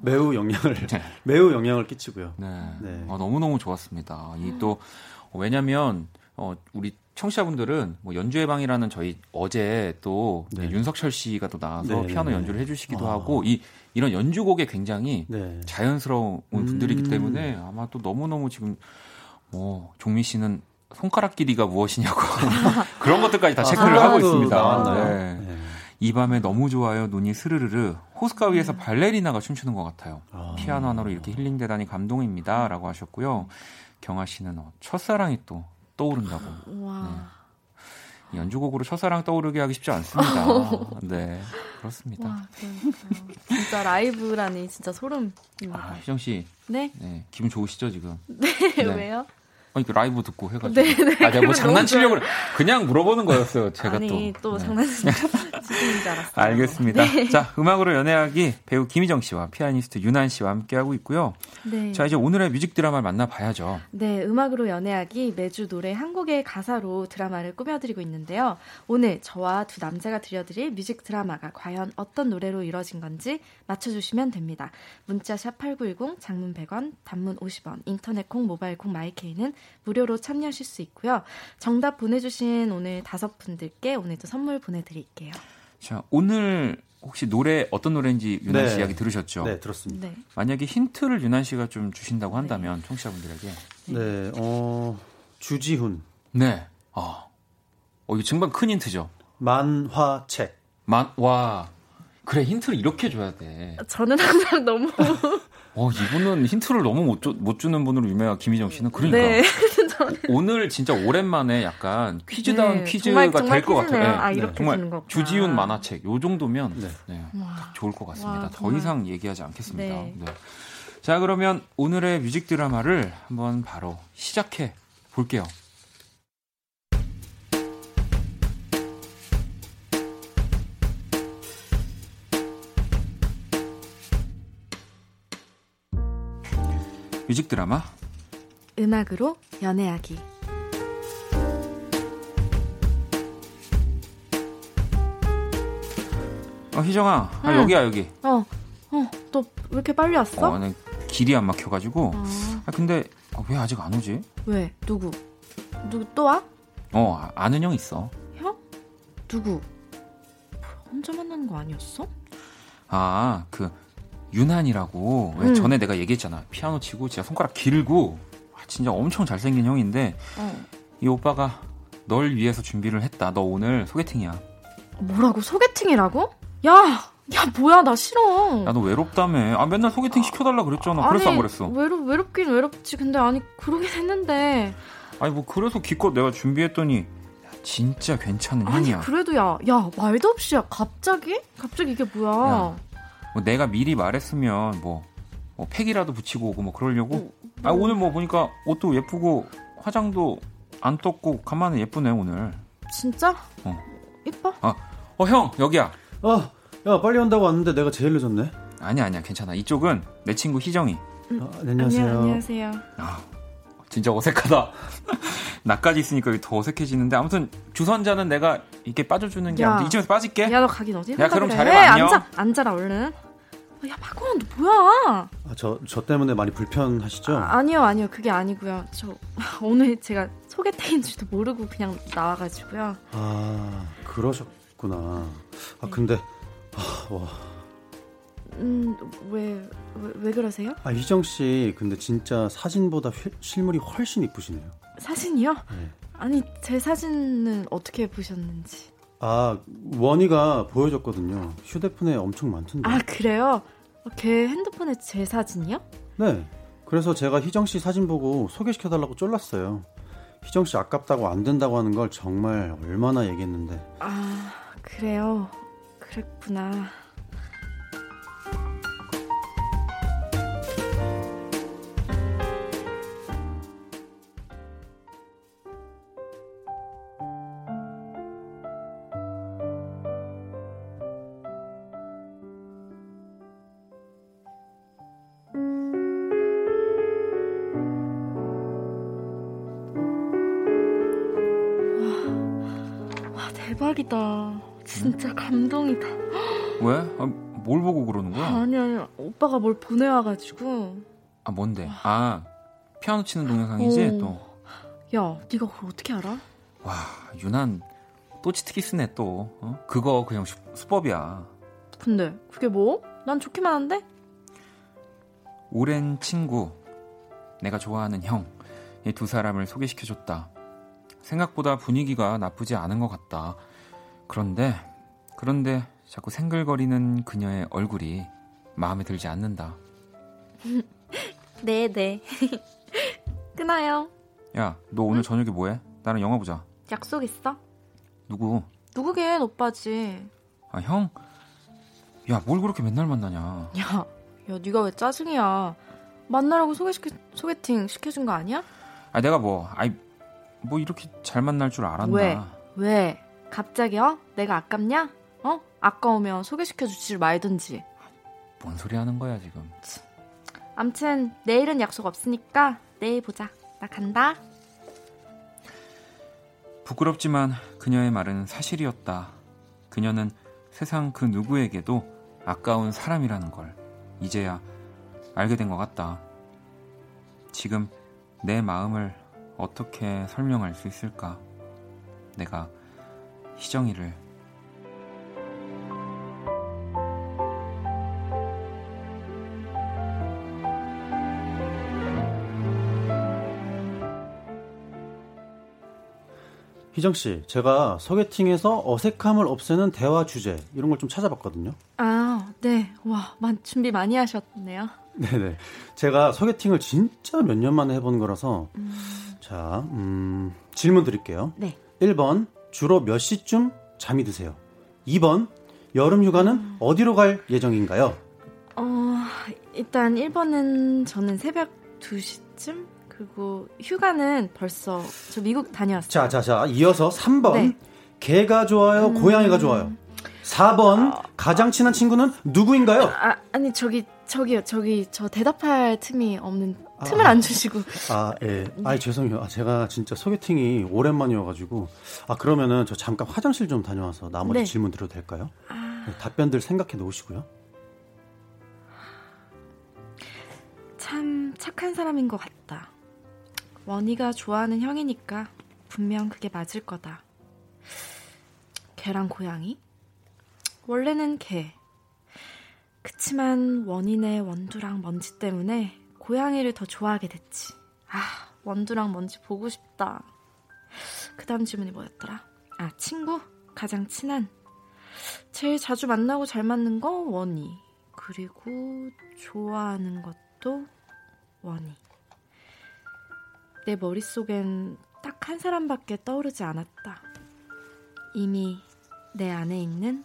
매우 영향을 네. 매우 영향을 끼치고요. 네. 네. 어, 너무 너무 좋았습니다. 이 또 왜냐면 어, 우리 청취자분들은 뭐 연주의 방이라는 저희 어제 또 네. 윤석철 씨가 또 나와서 네, 피아노 네. 연주를 해주시기도 아. 하고 이 이런 연주곡에 굉장히 네. 자연스러운 분들이기 음. 때문에 아마 또 너무 너무 지금 뭐 종민 씨는 손가락 길이가 무엇이냐고 그런 것들까지 다 체크를 아, 하고 있습니다. 네. 네. 이 밤에 너무 좋아요. 눈이 스르르르. 호스카 위에서 음. 발레리나가 춤추는 것 같아요. 아. 피아노 하나로 이렇게 힐링되다니 감동입니다.라고 하셨고요. 경아 씨는 어, 첫사랑이 또 떠오른다고. 네. 연주곡으로 첫사랑 떠오르게 하기 쉽지 않습니다. 네, 그렇습니다. 와, 진짜 라이브라니 진짜 소름. 아, 희정 씨. 네? 네. 기분 좋으시죠 지금? 네, 네. 왜요? 아니 그 라이브 듣고 해가지고 네, 네. 아 내가 뭐 장난치려고 그냥 물어보는 거였어요 제가 아니, 또. 또 네. 장난치 는줄 알았어요. 알겠습니다. 네. 자 음악으로 연애하기 배우 김희정 씨와 피아니스트 윤한 씨와 함께 하고 있고요. 네. 자 이제 오늘의 뮤직 드라마를 만나봐야죠. 네 음악으로 연애하기 매주 노래 한 곡의 가사로 드라마를 꾸며드리고 있는데요. 오늘 저와 두 남자가 들려드릴 뮤직 드라마가 과연 어떤 노래로 이뤄진 건지 맞춰주시면 됩니다. 문자 샵 #8910 장문 100원, 단문 50원, 인터넷 콩, 모바일 콩, 마이케이는 무료로 참여하실 수 있고요. 정답 보내주신 오늘 다섯 분들께 오늘도 선물 보내드릴게요. 자, 오늘 혹시 노래 어떤 노래인지 유난 씨 네. 이야기 들으셨죠? 네, 들었습니다. 네. 만약에 힌트를 유난 씨가 좀 주신다고 한다면 네. 청취자분들에게 네, 어 주지훈. 네. 아, 어 이거 정말 큰 힌트죠. 만화책. 만 와. 그래 힌트를 이렇게 줘야 돼. 저는 항상 너무 어, 이분은 힌트를 너무 못, 주, 못 주는 분으로 유명한 김희정 씨는 그러니까 네. 오늘 진짜 오랜만에 약간 퀴즈다운 네, 퀴즈가 될 것 같아요. 네. 아, 이렇게 정말 주지훈 만화책 요 정도면 네. 네, 딱 좋을 것 같습니다. 와, 더 이상 얘기하지 않겠습니다. 네. 네. 자 그러면 오늘의 뮤직 드라마를 한번 바로 시작해 볼게요. 뮤직 드라마 음악으로 연애하기 어 희정아 아, 응. 여기야 여기 어 어 너 왜 이렇게 빨리 왔어? 어, 네, 길이 안 막혀가지고 어. 아 근데 어, 왜 아직 안 오지? 왜 누구 누구 또 와? 어 아, 아는 형 있어 형? 누구? 혼자 만나는 거 아니었어? 아그 윤한이라고 왜 음. 전에 내가 얘기했잖아 피아노 치고 진짜 손가락 길고 아, 진짜 엄청 잘생긴 형인데 어. 이 오빠가 널 위해서 준비를 했다 너 오늘 소개팅이야 뭐라고 소개팅이라고? 야, 야 뭐야 나 싫어. 야 너 외롭다며. 아 맨날 소개팅 시켜달라 그랬잖아. 그래서 안 그랬어. 외롭 외롭긴 외롭지. 근데 아니 그러긴 했는데. 아니 뭐 그래서 기껏 내가 준비했더니 진짜 괜찮은 아니, 형이야. 그래도 야, 야 말도 없이 야 갑자기? 갑자기 이게 뭐야? 야, 뭐 내가 미리 말했으면 뭐, 뭐 팩이라도 붙이고 오고 뭐 그러려고. 어, 뭐. 아 오늘 뭐 보니까 옷도 예쁘고 화장도 안 떴고 가만히 예쁘네 오늘. 진짜? 어. 예뻐? 아, 어 형 여기야. 어, 야 빨리 온다고 왔는데 내가 제일 늦었네. 아니야 아니야 괜찮아. 이쪽은 내 친구 희정이. 음. 아, 네, 안녕하세요. 안녕, 안녕하세요. 아, 진짜 어색하다. 나까지 있으니까 더 어색해지는데 아무튼 주선자는 내가 이렇게 빠져주는 게 아무튼 이쯤에서 빠질게. 야 너 가긴 어디? 야 그럼 그래. 잘해봐 안녕. 앉아 앉아라 얼른. 어, 야 박원원 너 뭐야? 저저 아, 저 때문에 많이 불편하시죠? 아, 니요 아니요 그게 아니고요. 저 오늘 제가 소개팅인 줄도 모르고 그냥 나와가지고요. 아 그러셨구나. 아 네. 근데 아, 와. 음왜 왜, 왜 그러세요? 아 희정 씨 근데 진짜 사진보다 휘, 실물이 훨씬 이쁘시네요. 사진이요? 네. 아니 제 사진은 어떻게 보셨는지. 아 원희가 보여줬거든요. 휴대폰에 엄청 많던데. 아 그래요? 걔 핸드폰에 제 사진이요? 네. 그래서 제가 희정 씨 사진 보고 소개시켜달라고 쫄랐어요. 희정 씨 아깝다고 안 된다고 하는 걸 정말 얼마나 얘기했는데. 아 그래요. 그랬구나. 대박이다. 진짜 감동이다. 왜? 아, 뭘 보고 그러는 거야? 아니 아니 오빠가 뭘 보내와가지고. 아 뭔데? 아 피아노 치는 동영상이지 어. 또. 야, 네가 그걸 어떻게 알아? 와, 유난 또 치트키 쓰네 또. 어? 그거 그냥 수, 수법이야. 근데 그게 뭐? 난 좋기만 한데? 오랜 친구, 내가 좋아하는 형, 이 두 사람을 소개시켜줬다. 생각보다 분위기가 나쁘지 않은 것 같다. 그런데, 그런데 자꾸 생글거리는 그녀의 얼굴이 마음에 들지 않는다. 네네. 네. 끊어요. 야, 너 오늘 응? 저녁에 뭐해? 나랑 영화 보자. 약속 있어? 누구? 누구긴 오빠지. 아 형? 야, 뭘 그렇게 맨날 만나냐? 야, 야, 네가 왜 짜증이야? 만나라고 소개시켜 소개팅 시켜준 거 아니야? 아, 내가 뭐, 아이, 뭐 이렇게 잘 만날 줄 알았나? 왜? 왜? 갑자기요? 내가 아깝냐? 어? 아까우면 소개시켜 주지를 말든지. 뭔 소리 하는 거야 지금? 암튼 내일은 약속 없으니까 내일 보자. 나 간다. 부끄럽지만 그녀의 말은 사실이었다. 그녀는 세상 그 누구에게도 아까운 사람이라는 걸 이제야 알게 된 것 같다. 지금 내 마음을 어떻게 설명할 수 있을까? 내가 희정이를 희정 씨, 제가 소개팅에서 어색함을 없애는 대화 주제 이런 걸 좀 찾아봤거든요. 아, 네. 와, 준비 많이 하셨네요. 네 네. 제가 소개팅을 진짜 몇 년 만에 해보는 거라서 음... 자, 음, 질문 드릴게요. 네. 1번 주로 몇 시쯤 잠이 드세요? 2번 여름 휴가는 음... 어디로 갈 예정인가요? 어, 일단 1번은 저는 새벽 2시쯤 그리고 휴가는 벌써 저 미국 다녀왔어요. 자, 자, 자. 이어서 3번. 네. 개가 좋아요, 음... 고양이가 좋아요. 4번 어... 가장 친한 친구는 누구인가요? 아, 아니 저기 저기요. 저기 저 대답할 틈이 없는 아, 틈을 아, 안 주시고. 아, 예. 네. 아, 죄송해요. 아, 제가 진짜 소개팅이 오랜만이어 가지고 아, 그러면은 저 잠깐 화장실 좀 다녀와서 나머지 네. 질문 드려도 될까요? 아... 네, 답변들 생각해 놓으시고요. 참 착한 사람인 것 같다. 원희가 좋아하는 형이니까 분명 그게 맞을 거다. 개랑 고양이? 원래는 개. 그치만 원인의 원두랑 먼지 때문에 고양이를 더 좋아하게 됐지. 아, 원두랑 먼지 보고 싶다. 그 다음 질문이 뭐였더라? 아, 친구? 가장 친한? 제일 자주 만나고 잘 맞는 거 원희. 그리고 좋아하는 것도 원희. 내 머릿속엔 딱 한 사람밖에 떠오르지 않았다. 이미 내 안에 있는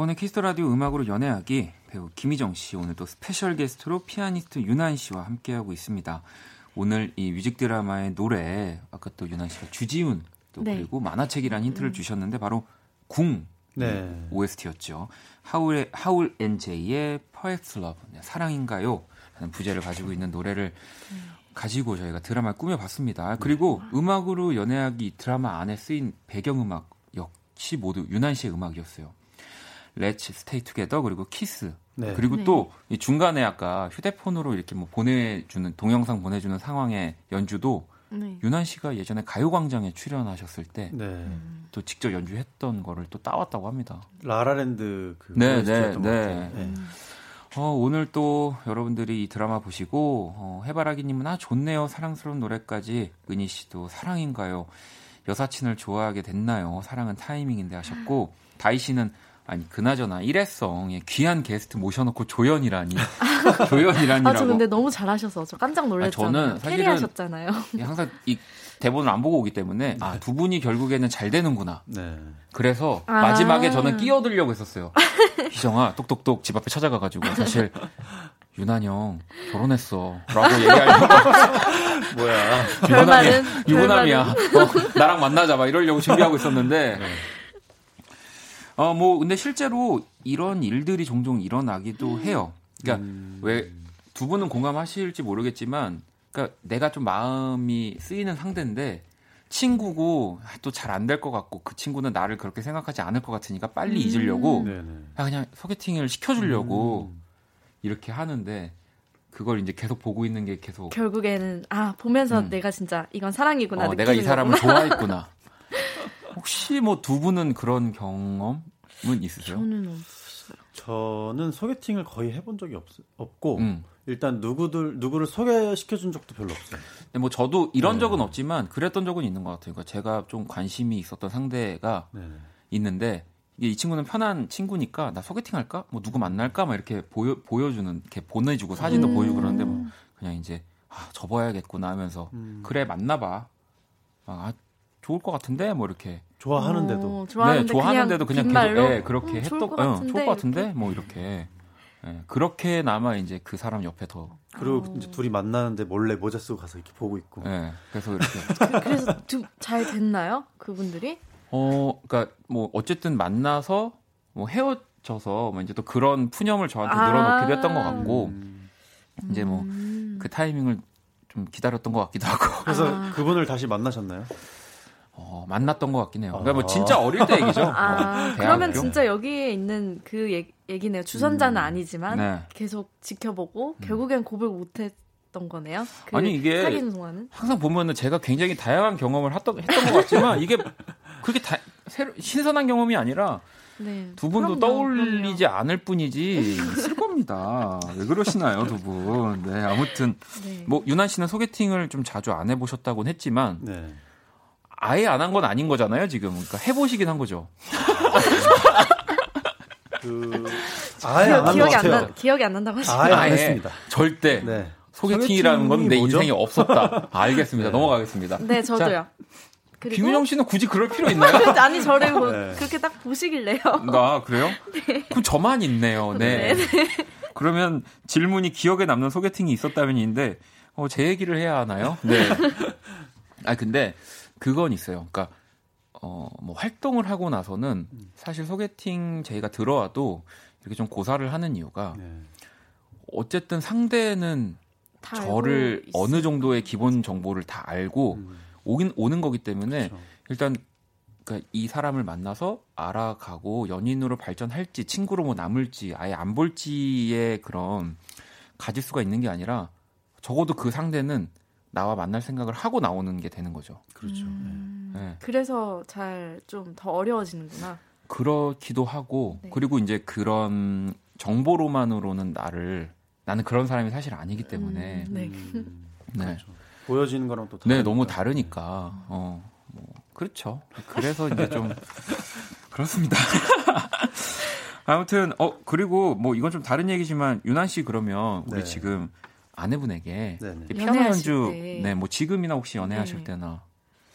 박원의 Kiss the 라디오 음악으로 연애하기 배우 김희정 씨 오늘 또 special 게스트로 피아니스트 윤한 씨와 함께하고 있습니다. 오늘 이 뮤직 드라마의 노래 아까 또 윤한 씨가 주지훈 또 네. 그리고 만화책이라는 힌트를 음. 주셨는데 바로 궁 네. OST였죠. 하울 하울 and J의 Perhaps Love 네, 사랑인가요? 하는 부제를 가지고 있는 노래를 음. 가지고 저희가 드라마를 꾸며봤습니다. 그리고 네. 음악으로 연애하기 드라마 안에 쓰인 배경음악 역시 모두 윤한 씨의 음악이었어요. Let's Stay Together 그리고 키스 네. 그리고 네. 또 중간에 아까 휴대폰으로 이렇게 뭐 보내주는 동영상 보내주는 상황의 연주도 네. 윤한 씨가 예전에 가요광장에 출연하셨을 때또 네. 직접 연주했던 거를 또 따왔다고 합니다. 라라랜드 그 네, 네, 네. 네. 어, 오늘 또 여러분들이 이 드라마 보시고 어, 해바라기님은 아 좋네요 사랑스러운 노래까지 은희 씨도 사랑인가요 여사친을 좋아하게 됐나요 사랑은 타이밍인데 하셨고 다희 씨는 아니 그나저나 일회성에 귀한 게스트 모셔놓고 조연이라니 조연이라니라고. 아저 근데 너무 잘하셔서 저 깜짝 놀랐잖아요. 아, 저는 사실은 하셨잖아요. 항상 이 대본을 안 보고 오기 때문에 아 두 분이 결국에는 잘 되는구나. 네. 그래서 아~ 마지막에 저는 끼어들려고 했었어요. 희정아 똑똑똑 집 앞에 찾아가가지고 사실 유난 형 결혼했어라고 얘기하려고 뭐야 유부남이야 유부남이야 어, 나랑 만나자 막 이러려고 준비하고 있었는데 네. 어 뭐 근데 실제로 이런 일들이 종종 일어나기도 해요. 그러니까 음... 왜 두 분은 공감하실지 모르겠지만 그러니까 내가 좀 마음이 쓰이는 상대인데 친구고 또 잘 안 될 것 같고 그 친구는 나를 그렇게 생각하지 않을 것 같으니까 빨리 음. 잊으려고 그냥 소개팅을 시켜주려고 음. 이렇게 하는데 그걸 이제 계속 보고 있는 게 계속 결국에는 아 보면서 음. 내가 진짜 이건 사랑이구나 어, 내가 이 사람을 좋아했구나 혹시 뭐 두 분은 그런 경험은 있으세요? 저는 없어요. 저는 소개팅을 거의 해본 적이 없, 없고 음. 일단 누구들 누구를 소개시켜 준 적도 별로 없어요. 네, 뭐 저도 이런 네. 적은 없지만 그랬던 적은 있는 것 같아요. 그러니까 제가 좀 관심이 있었던 상대가 네. 있는데 이 친구는 편한 친구니까 나 소개팅 할까? 뭐 누구 만날까? 막 이렇게 보여 보여주는 이렇게 보내주고 사진도 음. 보여주고 그러는데 뭐 그냥 이제 아, 접어야겠구나 하면서 음. 그래 만나봐. 아, 좋을 것 같은데 뭐 이렇게 좋아하는데도 어, 좋아하는데 네, 좋아하는데도 그냥, 그냥 계속 네, 그렇게 음, 했던 좋을 것 같은데, 어, 좋을 것 같은데 뭐 이렇게 네, 그렇게 남아 이제 그 사람 옆에 더 그리고 오. 이제 둘이 만나는데 몰래 모자 쓰고 가서 이렇게 보고 있고. 네, 그래서 이렇게 그, 그래서 두, 잘 됐나요 그분들이? 어, 그러니까 뭐 어쨌든 만나서 뭐 헤어져서 뭐 이제 또 그런 푸념을 저한테 아~ 늘어놓기도 했던 것 같고 음. 이제 뭐그 음. 타이밍을 좀 기다렸던 것 같기도 하고. 그래서 아. 그분을 다시 만나셨나요? 어, 만났던 것 같긴 해요. 그러니까 뭐 진짜 어릴 때 얘기죠. 아, 어, 그러면 진짜 여기에 있는 그 얘기, 네요 주선자는 음. 아니지만 네. 계속 지켜보고 음. 결국엔 고백 못했 던 거네요. 그 아니 이게 항상 보면은 제가 굉장히 다양한 경험을 했던, 했던 것 같지만 이게 그게 다 새로, 신선한 경험이 아니라 네. 두 분도 그럼요, 떠올리지 그럼요. 않을 뿐이지 있을 겁니다. 왜 그러시나요, 두 분? 네, 아무튼 네. 뭐 유난 씨는 소개팅을 좀 자주 안 해보셨다고는 했지만 네. 아예 안 한 건 아닌 거잖아요, 지금. 그러니까 해보시긴 한 거죠. 그 아예 안 기억이 안 나, 기억이 안 난다고 하시죠. 아예 안 했습니다. 절대. 네. 소개팅이라는 건 내 인생에 없었다. 알겠습니다. 네. 넘어가겠습니다. 네, 저도요. 자, 그리고 김윤영 씨는 굳이 그럴 필요 있나요? 아니 저를 뭐 네. 그렇게 딱 보시길래요. 아 그래요? 네. 그럼 저만 있네요. 네. 네. 네. 그러면 질문이 기억에 남는 소개팅이 있었다면인데 어, 제 얘기를 해야 하나요? 네. 아 근데 그건 있어요. 그러니까 어, 뭐 활동을 하고 나서는 사실 소개팅 저희가 들어와도 이렇게 좀 고사를 하는 이유가 네. 어쨌든 상대는 저를 어느 정도의 기본 정보를 다 알고 음. 오긴 오는 거기 때문에 그렇죠. 일단 그러니까 이 사람을 만나서 알아가고 연인으로 발전할지 친구로 뭐 남을지 아예 안 볼지의 그런 가질 수가 있는 게 아니라 적어도 그 상대는 나와 만날 생각을 하고 나오는 게 되는 거죠. 그렇죠. 음, 네. 그래서 잘 좀 더 어려워지는구나. 그렇기도 하고 네. 그리고 이제 그런 정보로만으로는 나를 나는 그런 사람이 사실 아니기 때문에 음, 네. 음, 네. 그렇죠. 보여지는 거랑 또 다르니까. 네, 너무 다르니까. 어, 뭐 그렇죠. 그래서 이제 좀 그렇습니다. 아무튼 어 그리고 뭐 이건 좀 다른 얘기지만 유난 씨 그러면 우리 네. 지금 아내분에게 피아노 연주 네뭐 지금이나 혹시 연애하실 네. 때나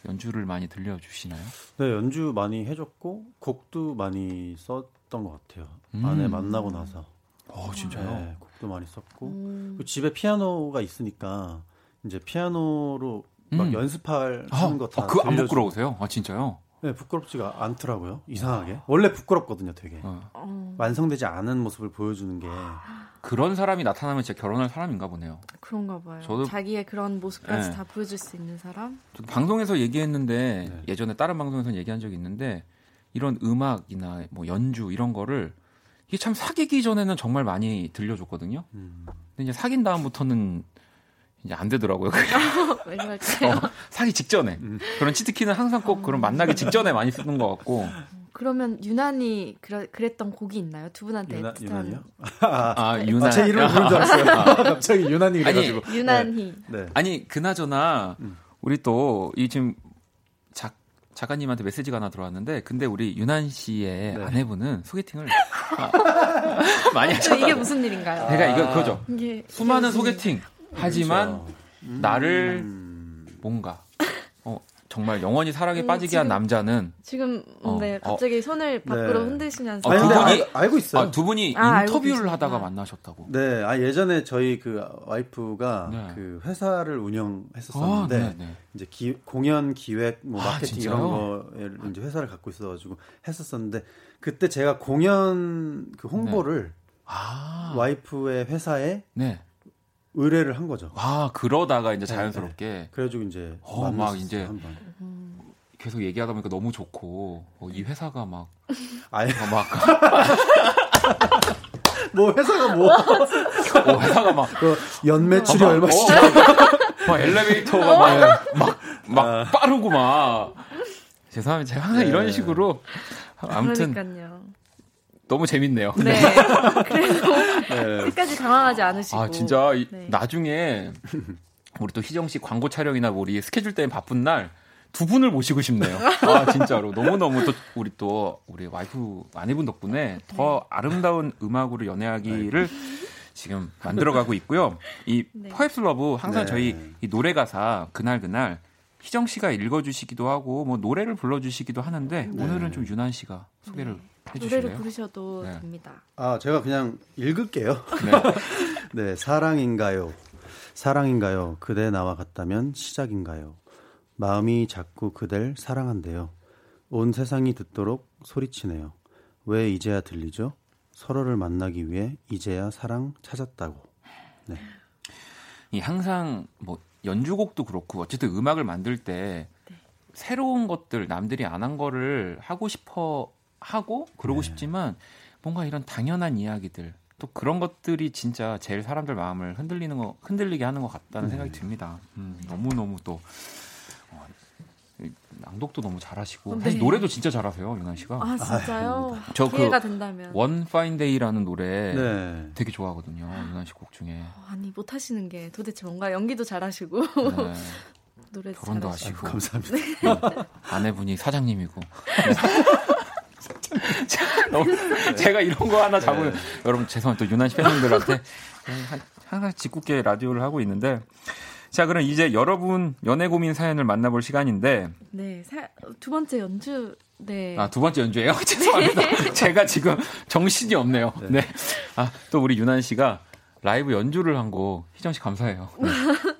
연주를 많이 들려주시나요? 네 연주 많이 해줬고 곡도 많이 썼던 것 같아요. 음. 아내 만나고 나서. 어 진짜요? 네, 곡도 많이 썼고 음. 집에 피아노가 있으니까 이제 피아노로 막 음. 연습할 아, 하는 거다 아, 그안 부끄러우세요? 아 진짜요? 네, 부끄럽지가 않더라고요. 이상하게. 원래 부끄럽거든요, 되게. 어. 완성되지 않은 모습을 보여주는 게. 그런 사람이 나타나면 진짜 결혼할 사람인가 보네요. 그런가 봐요. 저도 자기의 그런 모습까지 네. 다 보여줄 수 있는 사람? 저도 방송에서 얘기했는데 네. 예전에 다른 방송에서 얘기한 적이 있는데 이런 음악이나 뭐 연주 이런 거를 이게 참 사귀기 전에는 정말 많이 들려줬거든요. 음. 근데 이제 사귄 다음부터는 이제 안 되더라고요. 왜 그럴까요? 어, 사기 직전에 음. 그런 치트키는 항상 꼭 그런 만나기 직전에 많이 쓰는 것 같고. 그러면 유난히 그러, 그랬던 곡이 있나요? 두 분한테 유나, 유난이요? 아, 아 네. 유난. 아, 제 이름 부른 줄 알았어요. 아. 갑자기 유난이 그래가지고. 유난히. 네. 네. 아니 그나저나 음. 우리 또 이 지금 작 작가님한테 메시지가 하나 들어왔는데 근데 우리 유난 씨의 네. 아내분은 소개팅을 많이 하셨다. 이게 무슨 일인가요? 제가 이거 그거죠. 이게, 수많은 이게 소개팅 하지만 그렇죠. 나를 음... 뭔가 정말 영원히 사랑에 음, 빠지게 한 남자는 지금 어, 네 어. 갑자기 어. 손을 밖으로 네. 흔드시면서 아, 두 분이 알, 고 있어요. 아, 두 분이 아, 인터뷰를 하다가 만나셨다고. 네, 아 예전에 저희 그 와이프가 네. 그 회사를 운영했었었는데 아, 네, 네. 이제 기, 공연 기획, 뭐 아, 마케팅 이런 거에 이제 회사를 갖고 있어가지고 했었었는데 그때 제가 공연 그 홍보를 네. 아. 와이프의 회사에 네. 의뢰를 한 거죠. 아 그러다가 이제 네, 자연스럽게. 네, 그래가지고 이제 어, 막 이제 한번. 계속 얘기하다 보니까 너무 좋고 어, 이 회사가 막. 아예 어, 막. 뭐 회사가 뭐? 어, 회사가 막 그 연매출이 어, 얼마씩? 어, 막 엘리베이터가 막막 막 아. 빠르고 막. 죄송합니다. 제가 항상 네. 이런 식으로 아무튼 그러니까요. 너무 재밌네요. 네. 그래서 네. 끝까지 당황하지 않으시고. 아 진짜 네. 나중에 우리 또 희정 씨 광고 촬영이나 뭐 우리 스케줄 때문에 바쁜 날 두 분을 모시고 싶네요. 아 진짜로 너무 너무 또 우리 또 우리 와이프 아내분 덕분에 더 네. 아름다운 음악으로 연애하기를 지금 만들어가고 있고요. 이 네. Perhaps Love 항상 네. 저희 이 노래 가사 그날 그날 희정 씨가 읽어주시기도 하고 뭐 노래를 불러주시기도 하는데 네. 오늘은 좀 윤한 씨가 소개를 해주실래요? 노래를 부르셔도 네. 됩니다. 아, 제가 그냥 읽을게요. 네. 네, 사랑인가요? 사랑인가요? 그대 나와 같다면 시작인가요? 마음이 자꾸 그댈 사랑한대요. 온 세상이 듣도록 소리치네요. 왜 이제야 들리죠? 서로를 만나기 위해 이제야 사랑 찾았다고. 네. 이 항상 뭐 연주곡도 그렇고 어쨌든 음악을 만들 때 네. 새로운 것들 남들이 안 한 거를 하고 싶어 하고 그러고 네. 싶지만 뭔가 이런 당연한 이야기들 또 그런 것들이 진짜 제일 사람들 마음을 흔들리는 거 흔들리게 하는 것 같다는 네. 생각이 듭니다. 음, 너무 너무 또 어, 낭독도 너무 잘하시고 네. 사실 노래도 진짜 잘하세요 윤한 씨가. 아 진짜요? 저 기회가 그 된다면. One Fine Day라는 노래 네. 되게 좋아하거든요 윤한 씨 곡 중에. 어, 아니 못 하시는 게 도대체 뭔가 연기도 잘하시고. 네. 노래 결혼도 잘하시고. 하시고 감사합니다. 네. 아내분이 사장님이고. 너무, 제가 이런 거 하나 잡으면 네. 여러분 죄송합니다. 또 유난 씨 팬분들한테 항상 짓궂게 라디오를 하고 있는데 자 그럼 이제 여러분 연애 고민 사연을 만나볼 시간인데 네, 사, 두 번째 연주 네. 아, 두 번째 연주예요? 죄송합니다. 네. 제가 지금 정신이 없네요. 네. 네. 아, 또 우리 유난 씨가 라이브 연주를 한곡 희정 씨 감사해요.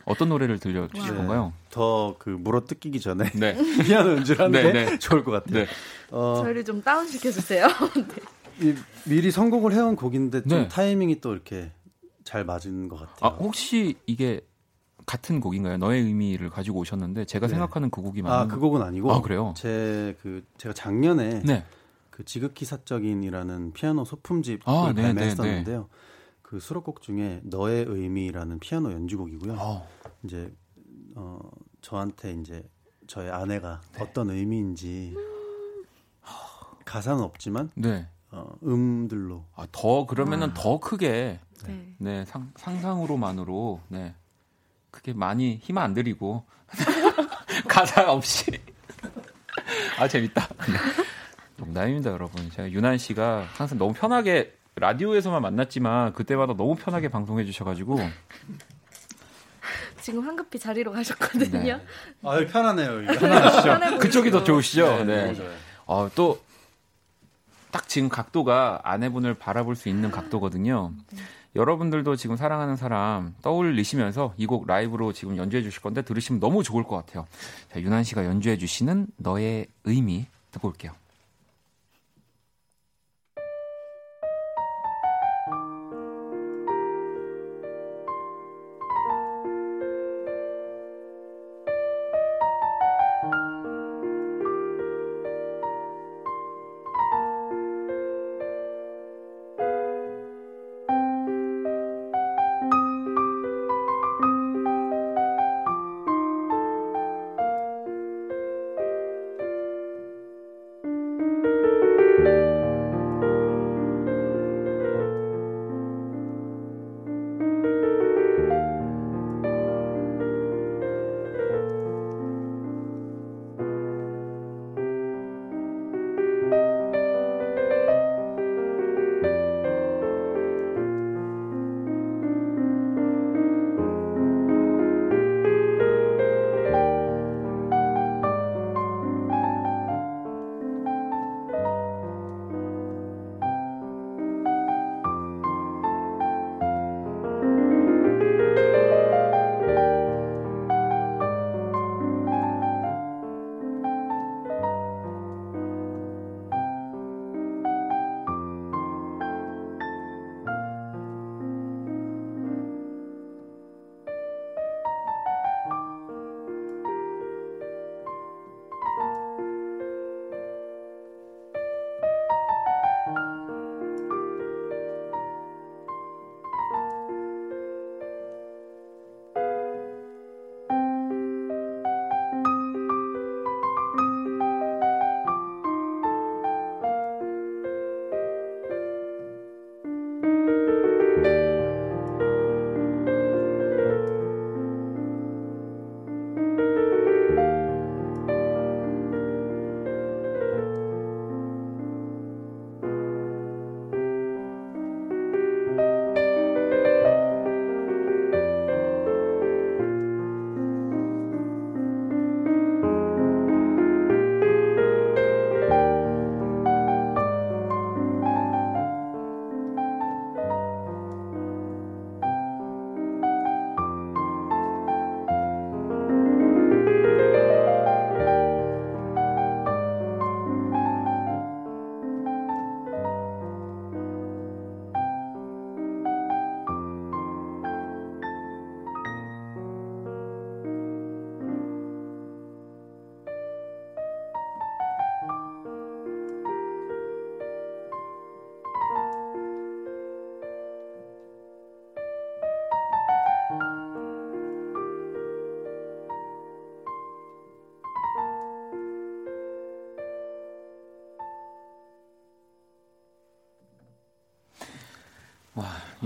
네. 어떤 노래를 들려 주실 네. 건가요? 더 그 물어 뜯기기 전에 네. 피아노 연주를 하는 네, 게 네. 좋을 것 같아요. 네. 어, 저희를 좀 다운 시켜 주세요. 이, 미리 선곡을 해온 곡인데 좀 타이밍이 또 이렇게 잘 맞은 것 같아요. 아, 혹시 이게 같은 곡인가요? 너의 의미를 가지고 오셨는데 제가 생각하는 그 곡이 맞는 아, 그 곡은 아니고 아, 그래요? 제 그 제가 작년에 그 지극히 사적인이라는 피아노 소품집을 아, 발매했었는데요. 그 수록곡 중에 너의 의미라는 피아노 연주곡이고요. 어. 이제 어 저한테 이제 저의 아내가 네. 어떤 의미인지 가사는 없지만 네. 어, 음들로 아, 더 그러면은 아. 더 크게 네, 네 상, 상상으로만으로 네 그게 많이 힘 안 들이고 가사 없이 아 재밌다. 네. 농담입니다, 여러분. 제가 유난 씨가 항상 너무 편하게 라디오에서만 만났지만 그때마다 너무 편하게 방송해 주셔가지고 지금 황급히 자리로 가셨거든요. 네. 아 편하네요. 편하시죠? 그쪽이 더 좋으시죠? 네. 네. 어, 또 딱 지금 각도가 아내분을 바라볼 수 있는 각도거든요. 네. 여러분들도 지금 사랑하는 사람 떠올리시면서 이 곡 라이브로 지금 연주해 주실 건데 들으시면 너무 좋을 것 같아요. 자, 유난 씨가 연주해 주시는 너의 의미 듣고 올게요.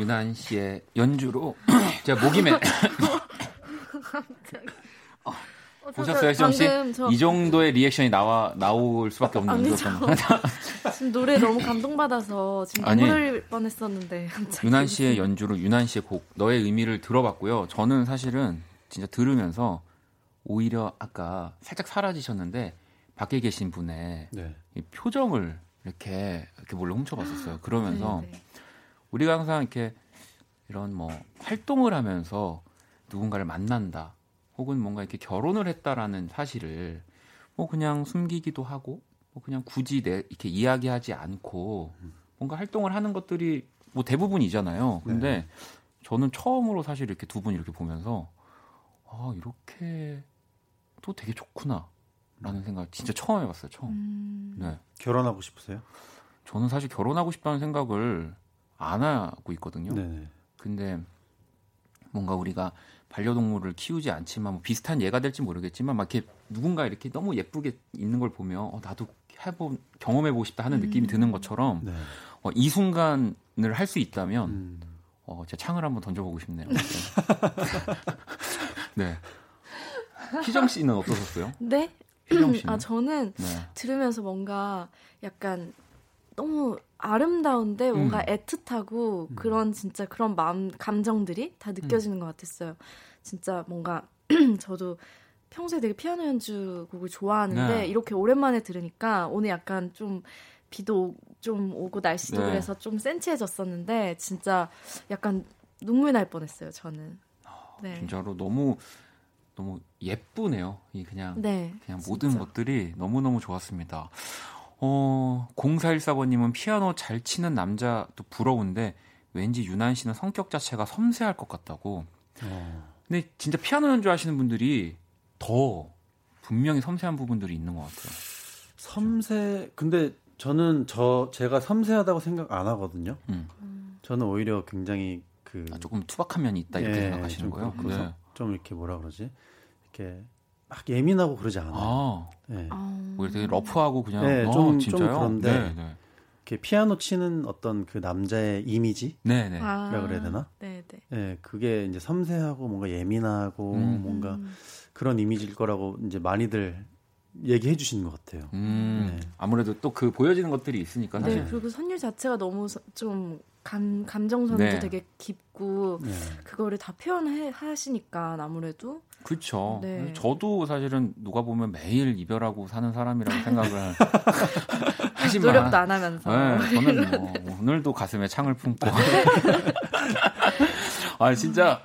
유난 씨의 연주로 제가 목이 매. 어, 보셨어요, 시정 씨? 이 정도의 리액션이 나와 나올 수밖에 없는 거였던 지금 노래 너무 감동받아서 지금 눈물 뻔했었는데. 유난 씨의 연주로 유난 씨의 곡 너의 의미를 들어봤고요. 저는 사실은 진짜 들으면서 오히려 아까 살짝 사라지셨는데 밖에 계신 분의 네. 표정을 이렇게 이렇게 몰래 훔쳐봤었어요. 그러면서 네, 네. 우리가 항상 이렇게 이런 뭐 활동을 하면서 누군가를 만난다 혹은 뭔가 이렇게 결혼을 했다라는 사실을 뭐 그냥 숨기기도 하고 뭐 그냥 굳이 내 이렇게 이야기하지 않고 뭔가 활동을 하는 것들이 뭐 대부분이잖아요. 근데 네. 저는 처음으로 사실 이렇게 두 분 이렇게 보면서 아 이렇게 또 되게 좋구나 라는 생각 진짜 처음 해봤어요 처음 음... 네 결혼하고 싶으세요? 저는 사실 결혼하고 싶다는 생각을 안 하고 있거든요 네 근데 뭔가 우리가 반려동물을 키우지 않지만 뭐 비슷한 예가 될지 모르겠지만 막 이렇게 누군가 이렇게 너무 예쁘게 있는 걸 보면 어, 나도 해보 경험해 보고 싶다 하는 음. 느낌이 드는 것처럼 네. 어, 이 순간을 할 수 있다면 음. 어, 제 창을 한번 던져보고 싶네요. 네. 희정 씨는 어떠셨어요? 네. 희정 씨는? 아 저는 네. 들으면서 뭔가 약간 너무 아름다운데 뭔가 음. 애틋하고 음. 그런 진짜 그런 마음 감정들이 다 느껴지는 음. 것 같았어요. 진짜 뭔가 저도 평소에 되게 피아노 연주곡을 좋아하는데 네. 이렇게 오랜만에 들으니까 오늘 약간 좀 비도 좀 오고 날씨도 네. 그래서 좀 센치해졌었는데 진짜 약간 눈물 날 뻔했어요. 저는. 아, 네. 진짜로 너무 너무 예쁘네요. 이 그냥 네, 그냥 모든 것들이 너무 너무 좋았습니다. 어, 0414번님은 피아노 잘 치는 남자도 부러운데 왠지 유난 씨는 성격 자체가 섬세할 것 같다고. 어. 근데 진짜 피아노 연주하시는 분들이 더 분명히 섬세한 부분들이 있는 것 같아요. 섬세, 근데 저는 저 제가 섬세하다고 생각 안 하거든요. 음. 저는 오히려 굉장히 그 아, 조금 투박한 면이 있다 이렇게 예, 생각하시는 거예요. 그래서 네. 좀 이렇게 뭐라 그러지? 이렇게 막 예민하고 그러지 않아요. 아, 네. 아. 뭐 되게 러프하고 그냥 네, 어, 좀, 진짜요? 좀 그런데 네, 네. 이렇게 피아노 치는 어떤 그 남자의 이미지라 네, 네. 아, 그래야 되나? 네, 네. 네, 그게 이제 섬세하고 뭔가 예민하고 음. 뭔가 그런 이미지일 거라고 이제 많이들 얘기해 주시는 것 같아요. 음, 네. 아무래도 또 그 보여지는 것들이 있으니까 네, 사실. 네, 그리고 선율 자체가 너무 좀 감, 감정선도 네. 되게 깊고 네. 그거를 다 표현하시니까 아무래도 그렇죠. 네. 저도 사실은 누가 보면 매일 이별하고 사는 사람이라고 생각을 하지만 노력도 안 하면서 네, 저는 뭐 오늘도 가슴에 창을 품고 아 진짜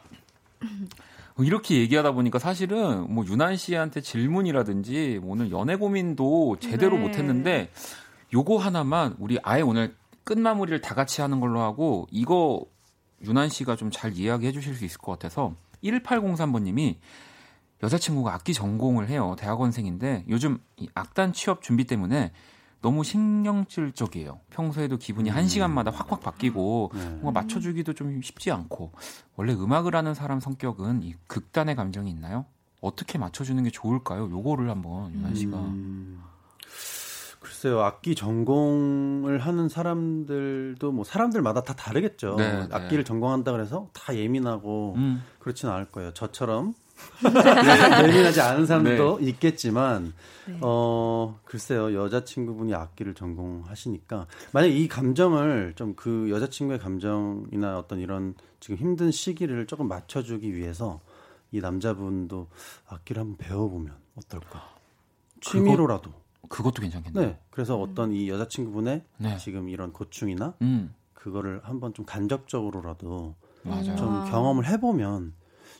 이렇게 얘기하다 보니까 사실은 뭐 유난 씨한테 질문이라든지 뭐 오늘 연애 고민도 제대로 네. 못했는데 요거 하나만 우리 아예 오늘 끝마무리를 다 같이 하는 걸로 하고 이거 유난 씨가 좀 잘 이야기해 주실 수 있을 것 같아서 1803번님이 여자친구가 악기 전공을 해요. 대학원생인데 요즘 이 악단 취업 준비 때문에 너무 신경질적이에요. 평소에도 기분이 음. 한 시간마다 확확 바뀌고 네. 뭔가 맞춰주기도 좀 쉽지 않고 원래 음악을 하는 사람 성격은 이 극단의 감정이 있나요? 어떻게 맞춰주는 게 좋을까요? 요거를 한번 유난 씨가. 음. 글쎄요, 악기 전공을 하는 사람들도 뭐 사람들마다 다 다르겠죠. 네, 네. 악기를 전공한다 그래서 다 예민하고 음. 그렇지는 않을 거예요. 저처럼 예민하지 않은 사람도 네. 있겠지만 네. 어 글쎄요 여자친구분이 악기를 전공하시니까 만약 이 감정을 좀 그 여자친구의 감정이나 어떤 이런 지금 힘든 시기를 조금 맞춰주기 위해서 이 남자분도 악기를 한번 배워보면 어떨까 취미로라도 그것도 괜찮겠네요. 네. 그래서 어떤 이 여자친구분의 네. 지금 이런 고충이나 음. 그거를 한번 좀 간접적으로라도 맞아요. 좀 경험을 해보면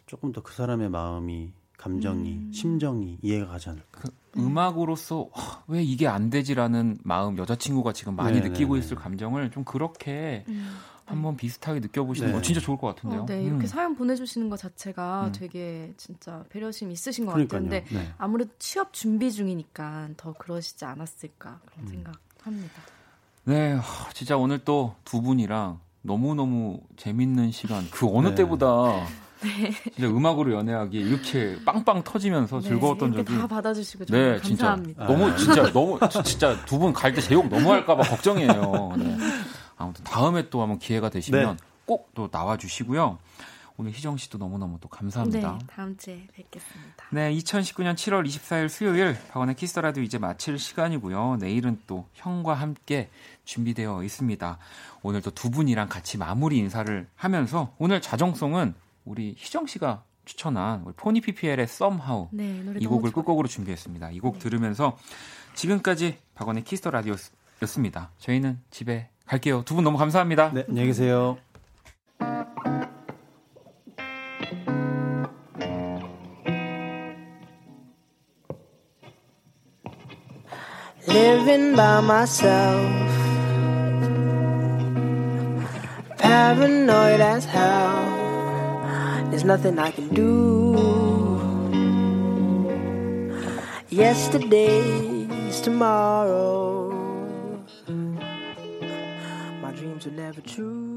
조금 더 그 사람의 마음이 감정이 음. 심정이 이해가 가지 않을까. 그 음악으로서 왜 이게 안 되지라는 마음 여자친구가 지금 많이 네네네. 느끼고 있을 감정을 좀 그렇게 음. 한번 비슷하게 느껴보시는 네. 거 진짜 좋을 것 같은데요. 어, 네, 이렇게 음. 사연 보내주시는 것 자체가 음. 되게 진짜 배려심 있으신 것 그러니까요. 같은데 네. 아무래도 취업 준비 중이니까 더 그러시지 않았을까 그런 음. 생각합니다. 네, 진짜 오늘 또 두 분이랑 너무 너무 재밌는 시간 그 어느 네. 때보다 네. 진짜 음악으로 연애하기 이렇게 빵빵 터지면서 네, 즐거웠던 적이 다 받아주시고 네, 감사합니다. 진짜 너무 진짜 너무 진짜 두 분 갈 때 제욕 너무 할까봐 걱정이에요. 네. 아무튼 다음에 또 한번 기회가 되시면 네. 꼭또 나와주시고요. 오늘 희정 씨도 너무너무 또 감사합니다. 네, 다음 주에 뵙겠습니다. 네, 2019년 7월 24일 수요일 박원의 키스 라디오 이제 마칠 시간이고요. 내일은 또 형과 함께 준비되어 있습니다. 오늘 또 두 분이랑 같이 마무리 인사를 하면서 오늘 자정송은 우리 희정 씨가 추천한 우리 포니 PPL의 Somehow 네, 이 곡을 끝곡으로 준비했습니다. 이곡 네. 들으면서 지금까지 박원의 키스 라디오였습니다. 저희는 집에 갈게요. 두 분 너무 감사합니다. 네, 안녕히 계세요. living by myself. Paranoid as hell. There's nothing I can do. Yesterday's tomorrow. to never choose.